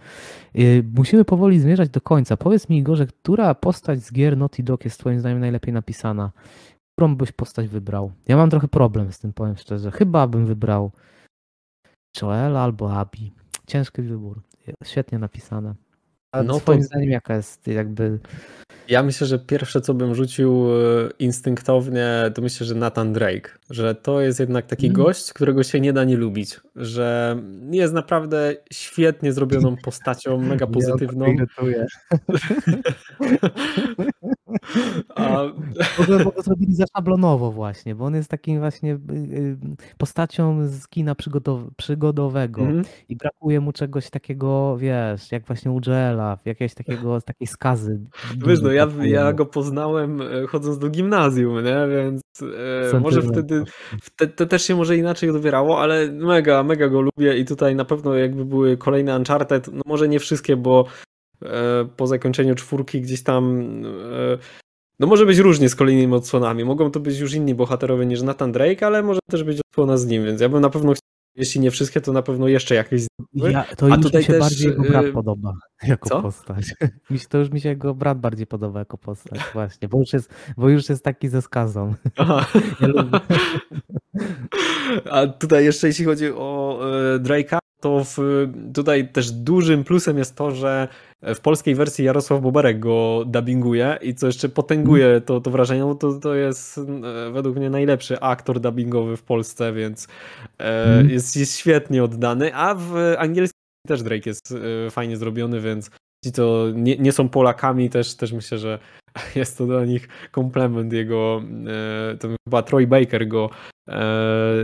E, musimy powoli zmierzać do końca. Powiedz mi, Igorze, która postać z gier Naughty Dog jest twoim zdaniem najlepiej napisana? Którą byś postać wybrał? Ja mam trochę problem z tym, powiem szczerze. Chyba bym wybrał Joela albo Abi. Ciężki wybór. Świetnie napisane. A no twoim to... zdaniem jaka jest jakby... Ja myślę, że pierwsze co bym rzucił e, instynktownie, to myślę, że Nathan Drake. Że to jest jednak taki mm. gość, którego się nie da nie lubić. Że jest naprawdę świetnie zrobioną postacią, mega pozytywną. Ja A... W ogóle bo go zrobili zaszablonowo właśnie, bo on jest takim właśnie y, y, postacią z kina przygodowego mm. i brakuje mu czegoś takiego, wiesz, jak właśnie u Joela, jakiegoś takiego, takiej skazy. Wiesz, no ja, ja go poznałem e, chodząc do gimnazjum, nie? więc e, może wtedy te, te, też się może inaczej odbierało, ale mega, mega go lubię i tutaj na pewno jakby były kolejne Uncharted, no może nie wszystkie, bo E, po zakończeniu czwórki gdzieś tam. E, no może być różnie z kolejnymi odsłonami. Mogą to być już inni bohaterowie niż Nathan Drake, ale może też być odsłona z nim, więc ja bym na pewno chciał jeśli nie wszystkie, to na pewno jeszcze jakieś Ja, to A już tutaj mi się też, bardziej jego brat y, podoba jako co? postać. Mi się, to już mi się jego brat bardziej podoba jako postać, właśnie, bo już jest, bo już jest taki ze skazą. Ja. A tutaj jeszcze jeśli chodzi o e, Drake'a, to w, tutaj też dużym plusem jest to, że w polskiej wersji Jarosław Boberek go dubbinguje i co jeszcze potęguje to, to wrażenie, no to, to jest e, według mnie najlepszy aktor dubbingowy w Polsce, więc e, Mhm. jest, jest świetnie oddany, a w angielskim też Drake jest e, fajnie zrobiony, więc ci, co nie, nie są Polakami, też, też myślę, że jest to dla nich komplement jego, e, to chyba Troy Baker go e,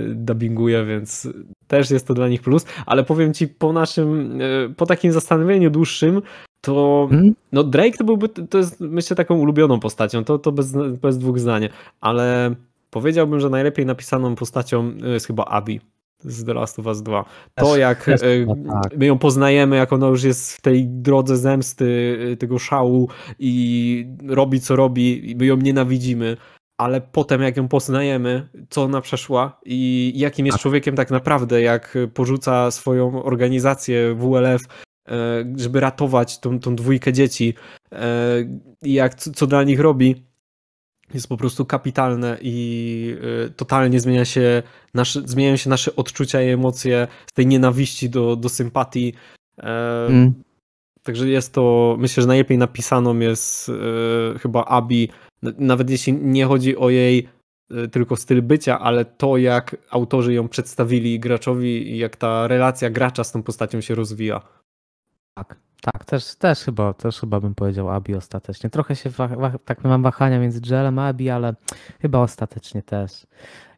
dubbinguje, więc też jest to dla nich plus, ale powiem ci po naszym, e, po takim zastanowieniu dłuższym, to Hmm? no Drake to byłby, to jest myślę taką ulubioną postacią, to, to bez, bez dwóch zdań, ale powiedziałbym, że najlepiej napisaną postacią jest chyba Abby z The Last of Us 2. To jak e, chyba tak. my ją poznajemy, jak ona już jest w tej drodze zemsty, e, tego szału i robi co robi i my ją nienawidzimy, ale potem jak ją poznajemy, co ona przeszła i jakim jest Tak. człowiekiem tak naprawdę, jak porzuca swoją organizację WLF, e, żeby ratować tą, tą dwójkę dzieci i jak, co dla nich robi, jest po prostu kapitalne i y, totalnie zmienia się nasze, zmieniają się nasze odczucia i emocje z tej nienawiści do, do sympatii. E, Mm. Także jest to, myślę, że najlepiej napisaną jest e, chyba Abi, nawet jeśli nie chodzi o jej e, tylko styl bycia, ale to jak autorzy ją przedstawili graczowi i jak ta relacja gracza z tą postacią się rozwija. Tak, tak, też, też chyba, też chyba bym powiedział Abi ostatecznie. Trochę się wa- wa- tak mam wahania między Joelem a Abi, ale chyba ostatecznie też.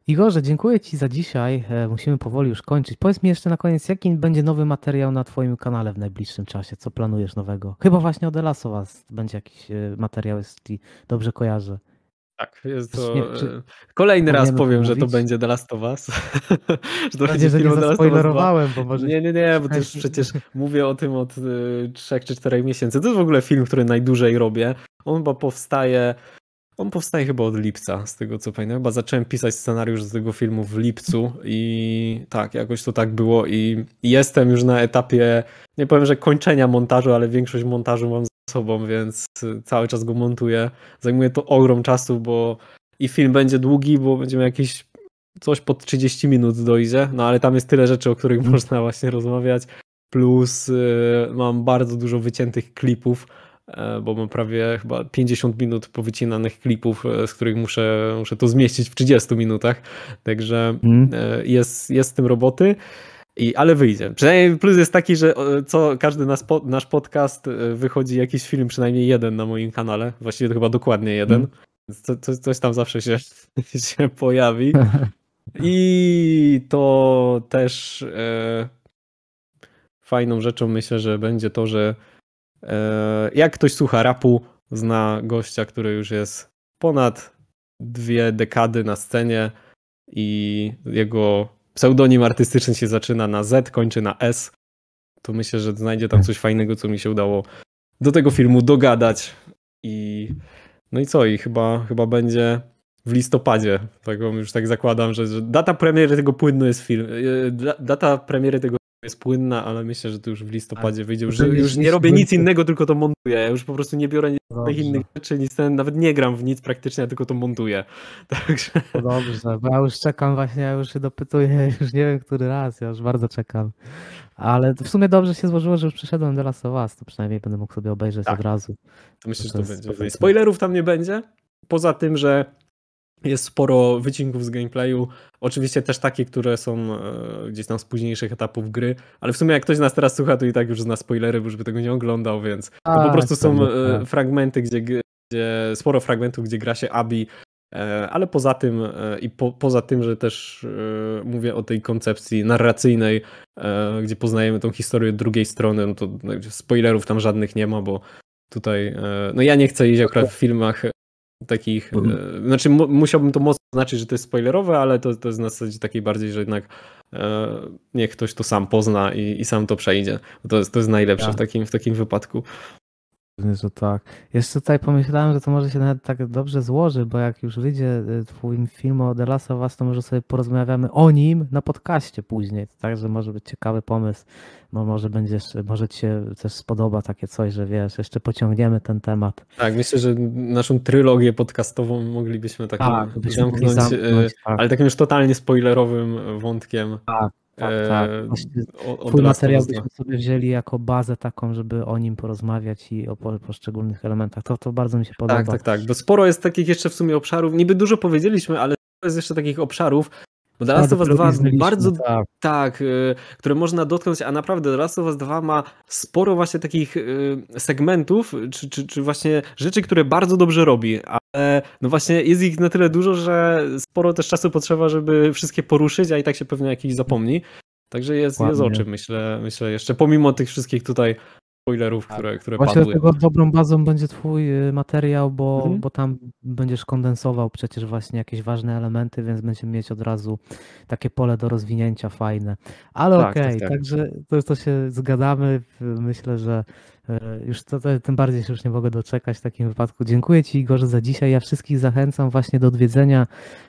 Igorze, dziękuję Ci za dzisiaj. E, Musimy powoli już kończyć. Powiedz mi jeszcze na koniec, jaki będzie nowy materiał na Twoim kanale w najbliższym czasie? Co planujesz nowego? Chyba właśnie o The Last będzie jakiś e, materiał, jeśli dobrze kojarzę. Tak, jest to. Czy nie- czy e, Kolejny raz powiem, że to mówić? będzie The Last of Us. że to nie film The Last of Us 2. zaspoilerowałem, bo może... Nie, nie, nie, bo to już Słuchaj, przecież mówię o tym od y, 3 czy 4 miesięcy. To jest w ogóle film, który najdłużej robię. On chyba powstaje. On powstaje chyba od lipca, z tego co pamiętam. Chyba zacząłem pisać scenariusz do tego filmu w lipcu i tak, jakoś to tak było i jestem już na etapie, nie powiem, że kończenia montażu, ale większość montażu mam sobą, więc y, cały czas go montuję. Zajmuje to ogrom czasu, bo i film będzie długi, bo będziemy jakieś coś pod 30 minut dojdzie, no ale tam jest tyle rzeczy, o których można właśnie rozmawiać. Plus y, mam bardzo dużo wyciętych klipów, e, bo mam prawie chyba 50 minut powycinanych klipów, e, z których muszę, muszę to zmieścić w 30 minutach. Także Mm. e, jest, jest z tym roboty. I, ale wyjdzie. Przynajmniej plus jest taki, że e, co każdy nas, nasz podcast e, wychodzi jakiś film, przynajmniej jeden na moim kanale. Właściwie to chyba dokładnie jeden. Mm. Więc Co, co, coś tam zawsze się, się pojawi. I to też e, fajną rzeczą myślę, że będzie to, że e, jak ktoś słucha rapu, zna gościa, który już jest ponad dwie dekady na scenie i jego pseudonim artystyczny się zaczyna na Z, kończy na S, to myślę, że znajdzie tam coś fajnego, co mi się udało do tego filmu dogadać. I no i co? I chyba, chyba będzie w listopadzie. Tak już tak zakładam, że, że data premiery tego płynno jest film. e, da- Data premiery tego jest płynna, ale myślę, że to już w listopadzie wyjdzie. Już, to już nie robię nic innego, tylko to montuję. Ja już po prostu nie biorę żadnych innych rzeczy, nic, nawet nie gram w nic praktycznie, tylko to montuję. Także No dobrze, bo ja już czekam właśnie, ja już się dopytuję, już nie wiem który raz, ja już bardzo czekam. Ale w sumie dobrze się złożyło, że już przyszedłem do Last of Us, to przynajmniej będę mógł sobie obejrzeć Tak. od razu. To myślę, że To to jest będzie. Spoilerów tam nie będzie. Poza tym, że jest sporo wycinków z gameplayu. Oczywiście też takie, które są e, gdzieś tam z późniejszych etapów gry, ale w sumie jak ktoś nas teraz słucha, to i tak już zna spoilery, bo już by tego nie oglądał, więc to po prostu są e, tak. fragmenty, gdzie, gdzie sporo fragmentów, gdzie gra się Abi, e, ale poza tym i po, poza tym, że też mówię o tej koncepcji narracyjnej, gdzie poznajemy tą historię drugiej strony, no to no, spoilerów tam żadnych nie ma, bo tutaj, no ja nie chcę iść akurat w filmach takich, e, znaczy mu, musiałbym to mocno znaczyć, że to jest spoilerowe, ale to, to jest na zasadzie takiej bardziej, że jednak e, niech ktoś to sam pozna i, i sam to przejdzie. To jest, to jest najlepsze w Tak. takim, w takim wypadku. Pewnie, że tak. Jeszcze tutaj pomyślałem, że to może się nawet tak dobrze złoży, bo jak już wyjdzie y, twój film o The Last of Us, to może sobie porozmawiamy o nim na podcaście później. Także może być ciekawy pomysł, bo może będziesz, może ci się też spodoba takie coś, że wiesz, jeszcze pociągniemy ten temat. Tak, myślę, że naszą trylogię podcastową moglibyśmy tak, Tak, zamknąć, zamknąć, tak. ale takim już totalnie spoilerowym wątkiem. Tak, tak, e, tak. Twój materiał Us 2. byśmy sobie wzięli jako bazę taką, żeby o nim porozmawiać i o po- poszczególnych elementach. To, to bardzo mi się podoba. Tak, tak, tak, bo sporo jest takich jeszcze w sumie obszarów, niby dużo powiedzieliśmy, ale sporo jest jeszcze takich obszarów, bo The Last of Us dopiero 2 liznęliśmy, bardzo, tak. tak, y, które można dotknąć, a naprawdę The Last of Us 2 ma sporo właśnie takich y, segmentów, czy, czy, czy właśnie rzeczy, które bardzo dobrze robi, ale no właśnie jest ich na tyle dużo, że sporo też czasu potrzeba, żeby wszystkie poruszyć, a i tak się pewnie jakiś zapomni. Także jest, jest o czym, myślę, myślę jeszcze, pomimo tych wszystkich tutaj spoilerów, Tak. które, które Właśnie padły. dlatego dobrą bazą będzie twój y, materiał, bo, Mhm. bo tam będziesz kondensował przecież właśnie jakieś ważne elementy, więc będziemy mieć od razu takie pole do rozwinięcia fajne. Ale Tak, okej, tak, tak. także to, to się zgadamy. Myślę, że już to, to, tym bardziej się już nie mogę doczekać w takim wypadku. Dziękuję Ci Igorze za dzisiaj. Ja wszystkich zachęcam właśnie do odwiedzenia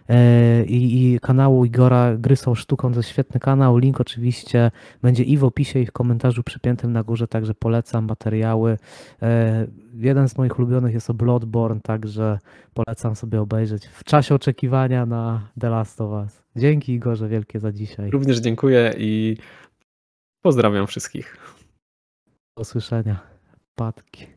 e, i, i kanału Igora Gry są sztuką. To świetny kanał. Link oczywiście będzie i w opisie, i w komentarzu przypiętym na górze, także polecam materiały. E, Jeden z moich ulubionych jest o Bloodborne, także polecam sobie obejrzeć w czasie oczekiwania na The Last of Us. Dzięki Igorze wielkie za dzisiaj. Również dziękuję i pozdrawiam wszystkich. Usłyszenia. Patki.